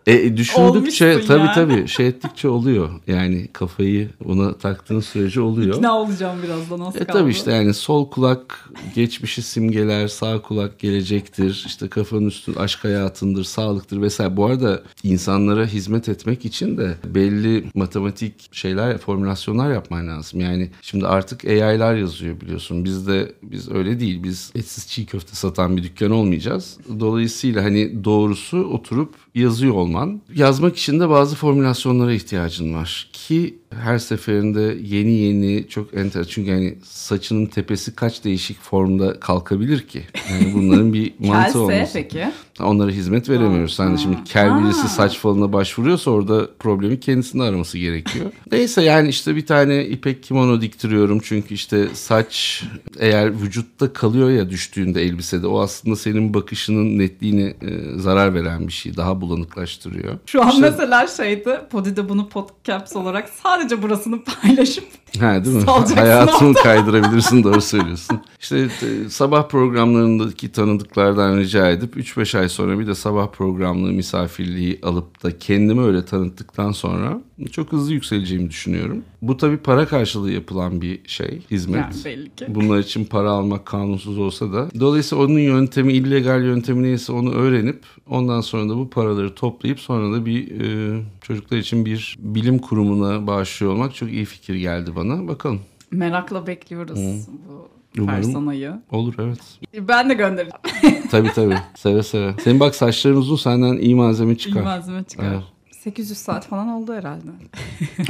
E, düşündükçe tabii yani. tabii şey ettikçe oluyor. Yani kafayı ona taktığın sürece oluyor. İkna olacağım birazdan az e, Tabii işte yani sol kulak geçmişi simgeler, sağ kulak gelecektir. İşte kafanın üstü aşk hayatındır, sağlıktır vesaire. Bu arada insanlara hizmet etmek için de belli matematik şeyler, formülasyonlar yapman lazım. Yani şimdi artık AI'lar yazıyor biliyorsun. Biz de biz öyle değil. Biz etsiz çiğ köfte satan bir dükkan olmayacağız. Dolayısıyla hani doğrusu oturup yazıyor olman. Yazmak için de bazı formülasyonlara ihtiyacın var ki her seferinde yeni yeni çok enter çünkü yani saçının tepesi kaç değişik formda kalkabilir ki? Yani bunların bir mantığı olması. Kelse peki? Onlara hizmet veremiyoruz. Sen de şimdi kel birisi saç falına başvuruyorsa orada problemi kendisinde araması gerekiyor. Neyse yani işte bir tane ipek kimono diktiriyorum çünkü işte saç eğer vücutta kalıyor ya düştüğünde elbisede o aslında senin bakışının netliğine e, zarar veren bir şey. Daha bulanıklaştırıyor. Şu an işte, mesela şeydi Podi'de bunu podcast olarak sadece burasını paylaşıp Ha değil mi? Hayatını kaydırabilirsin doğru söylüyorsun. İşte e, sabah programlarındaki tanıdıklardan rica edip 3-5 ay sonra bir de sabah programlığı misafirliği alıp da kendimi öyle tanıttıktan sonra çok hızlı yükseleceğimi düşünüyorum. Bu tabii para karşılığı yapılan bir şey, hizmet. Yani belli ki. Bunlar için para almak kanunsuz olsa da. Dolayısıyla onun yöntemi, illegal yöntemi neyse onu öğrenip ondan sonra da bu paraları toplayıp sonra da bir e, çocuklar için bir bilim kurumuna bağışlıyor olmak çok iyi fikir geldi bana. Bakalım. Merakla bekliyoruz hmm. bu Umarım personayı. Olur evet. Ben de göndereceğim. tabii tabii. Seve seve. Senin bak saçların uzun senden iyi malzeme çıkar. İyi malzeme çıkar. Evet. 800 saat falan oldu herhalde.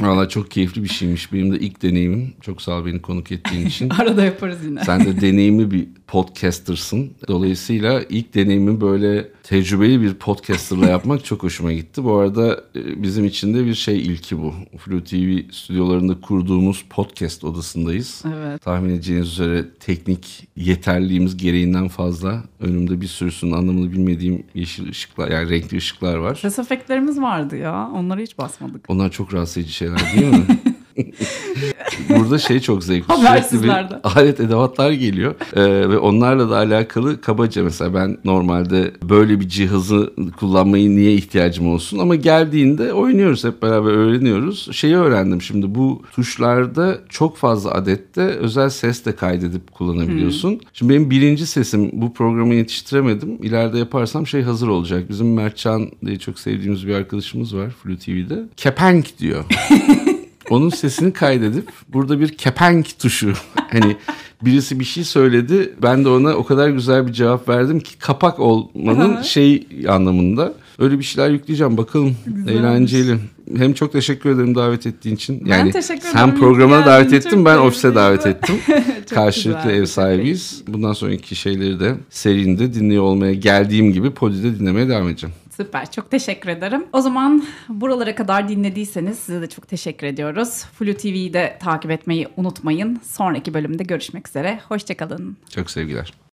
Valla çok keyifli bir şeymiş. Benim de ilk deneyimim. Çok sağ ol beni konuk ettiğin için. Arada yaparız yine. Sen de deneyimli bir podcastersın. Dolayısıyla ilk deneyimi böyle tecrübeli bir podcasterla yapmak çok hoşuma gitti. Bu arada e, bizim için de bir şey ilki bu. Flu TV stüdyolarında kurduğumuz podcast odasındayız. Evet. Tahmin edeceğiniz üzere teknik yeterliğimiz gereğinden fazla. Önümde bir sürüsünün anlamını bilmediğim yeşil ışıklar yani renkli ışıklar var. Ses efektlerimiz vardı ya. Onları hiç basmadık. Onlar çok rahatsız edici şeyler değil mi? Burada şey çok zevkli. Sürekli bir alet edevatlar geliyor. Ee, ve onlarla da alakalı kabaca mesela ben normalde böyle bir cihazı kullanmayı niye ihtiyacım olsun ama geldiğinde oynuyoruz hep beraber öğreniyoruz. Şeyi öğrendim şimdi bu tuşlarda çok fazla adette özel ses de kaydedip kullanabiliyorsun. Hmm. Şimdi benim birinci sesim bu programı yetiştiremedim. İleride yaparsam şey hazır olacak. Bizim Mertcan diye çok sevdiğimiz bir arkadaşımız var Flu TV'de. Kepenk diyor. Onun sesini kaydedip burada bir kepenk tuşu hani birisi bir şey söyledi ben de ona o kadar güzel bir cevap verdim ki kapak olmanın şey anlamında. Öyle bir şeyler yükleyeceğim bakalım. Güzelmiş. Eğlenceli. Hem çok teşekkür ederim davet ettiğin için. Ben yani teşekkür ederim. Sen programına davet ettin ben ofise davet ettim. Karşılıklı ev sahibiyiz. Bundan sonraki şeyleri de serinde dinliyor olmaya geldiğim gibi Podi'de dinlemeye devam edeceğim. Süper. Çok teşekkür ederim. O zaman buralara kadar dinlediyseniz size de çok teşekkür ediyoruz. Flu TV'yi de takip etmeyi unutmayın. Sonraki bölümde görüşmek üzere. Hoşçakalın. Çok sevgiler.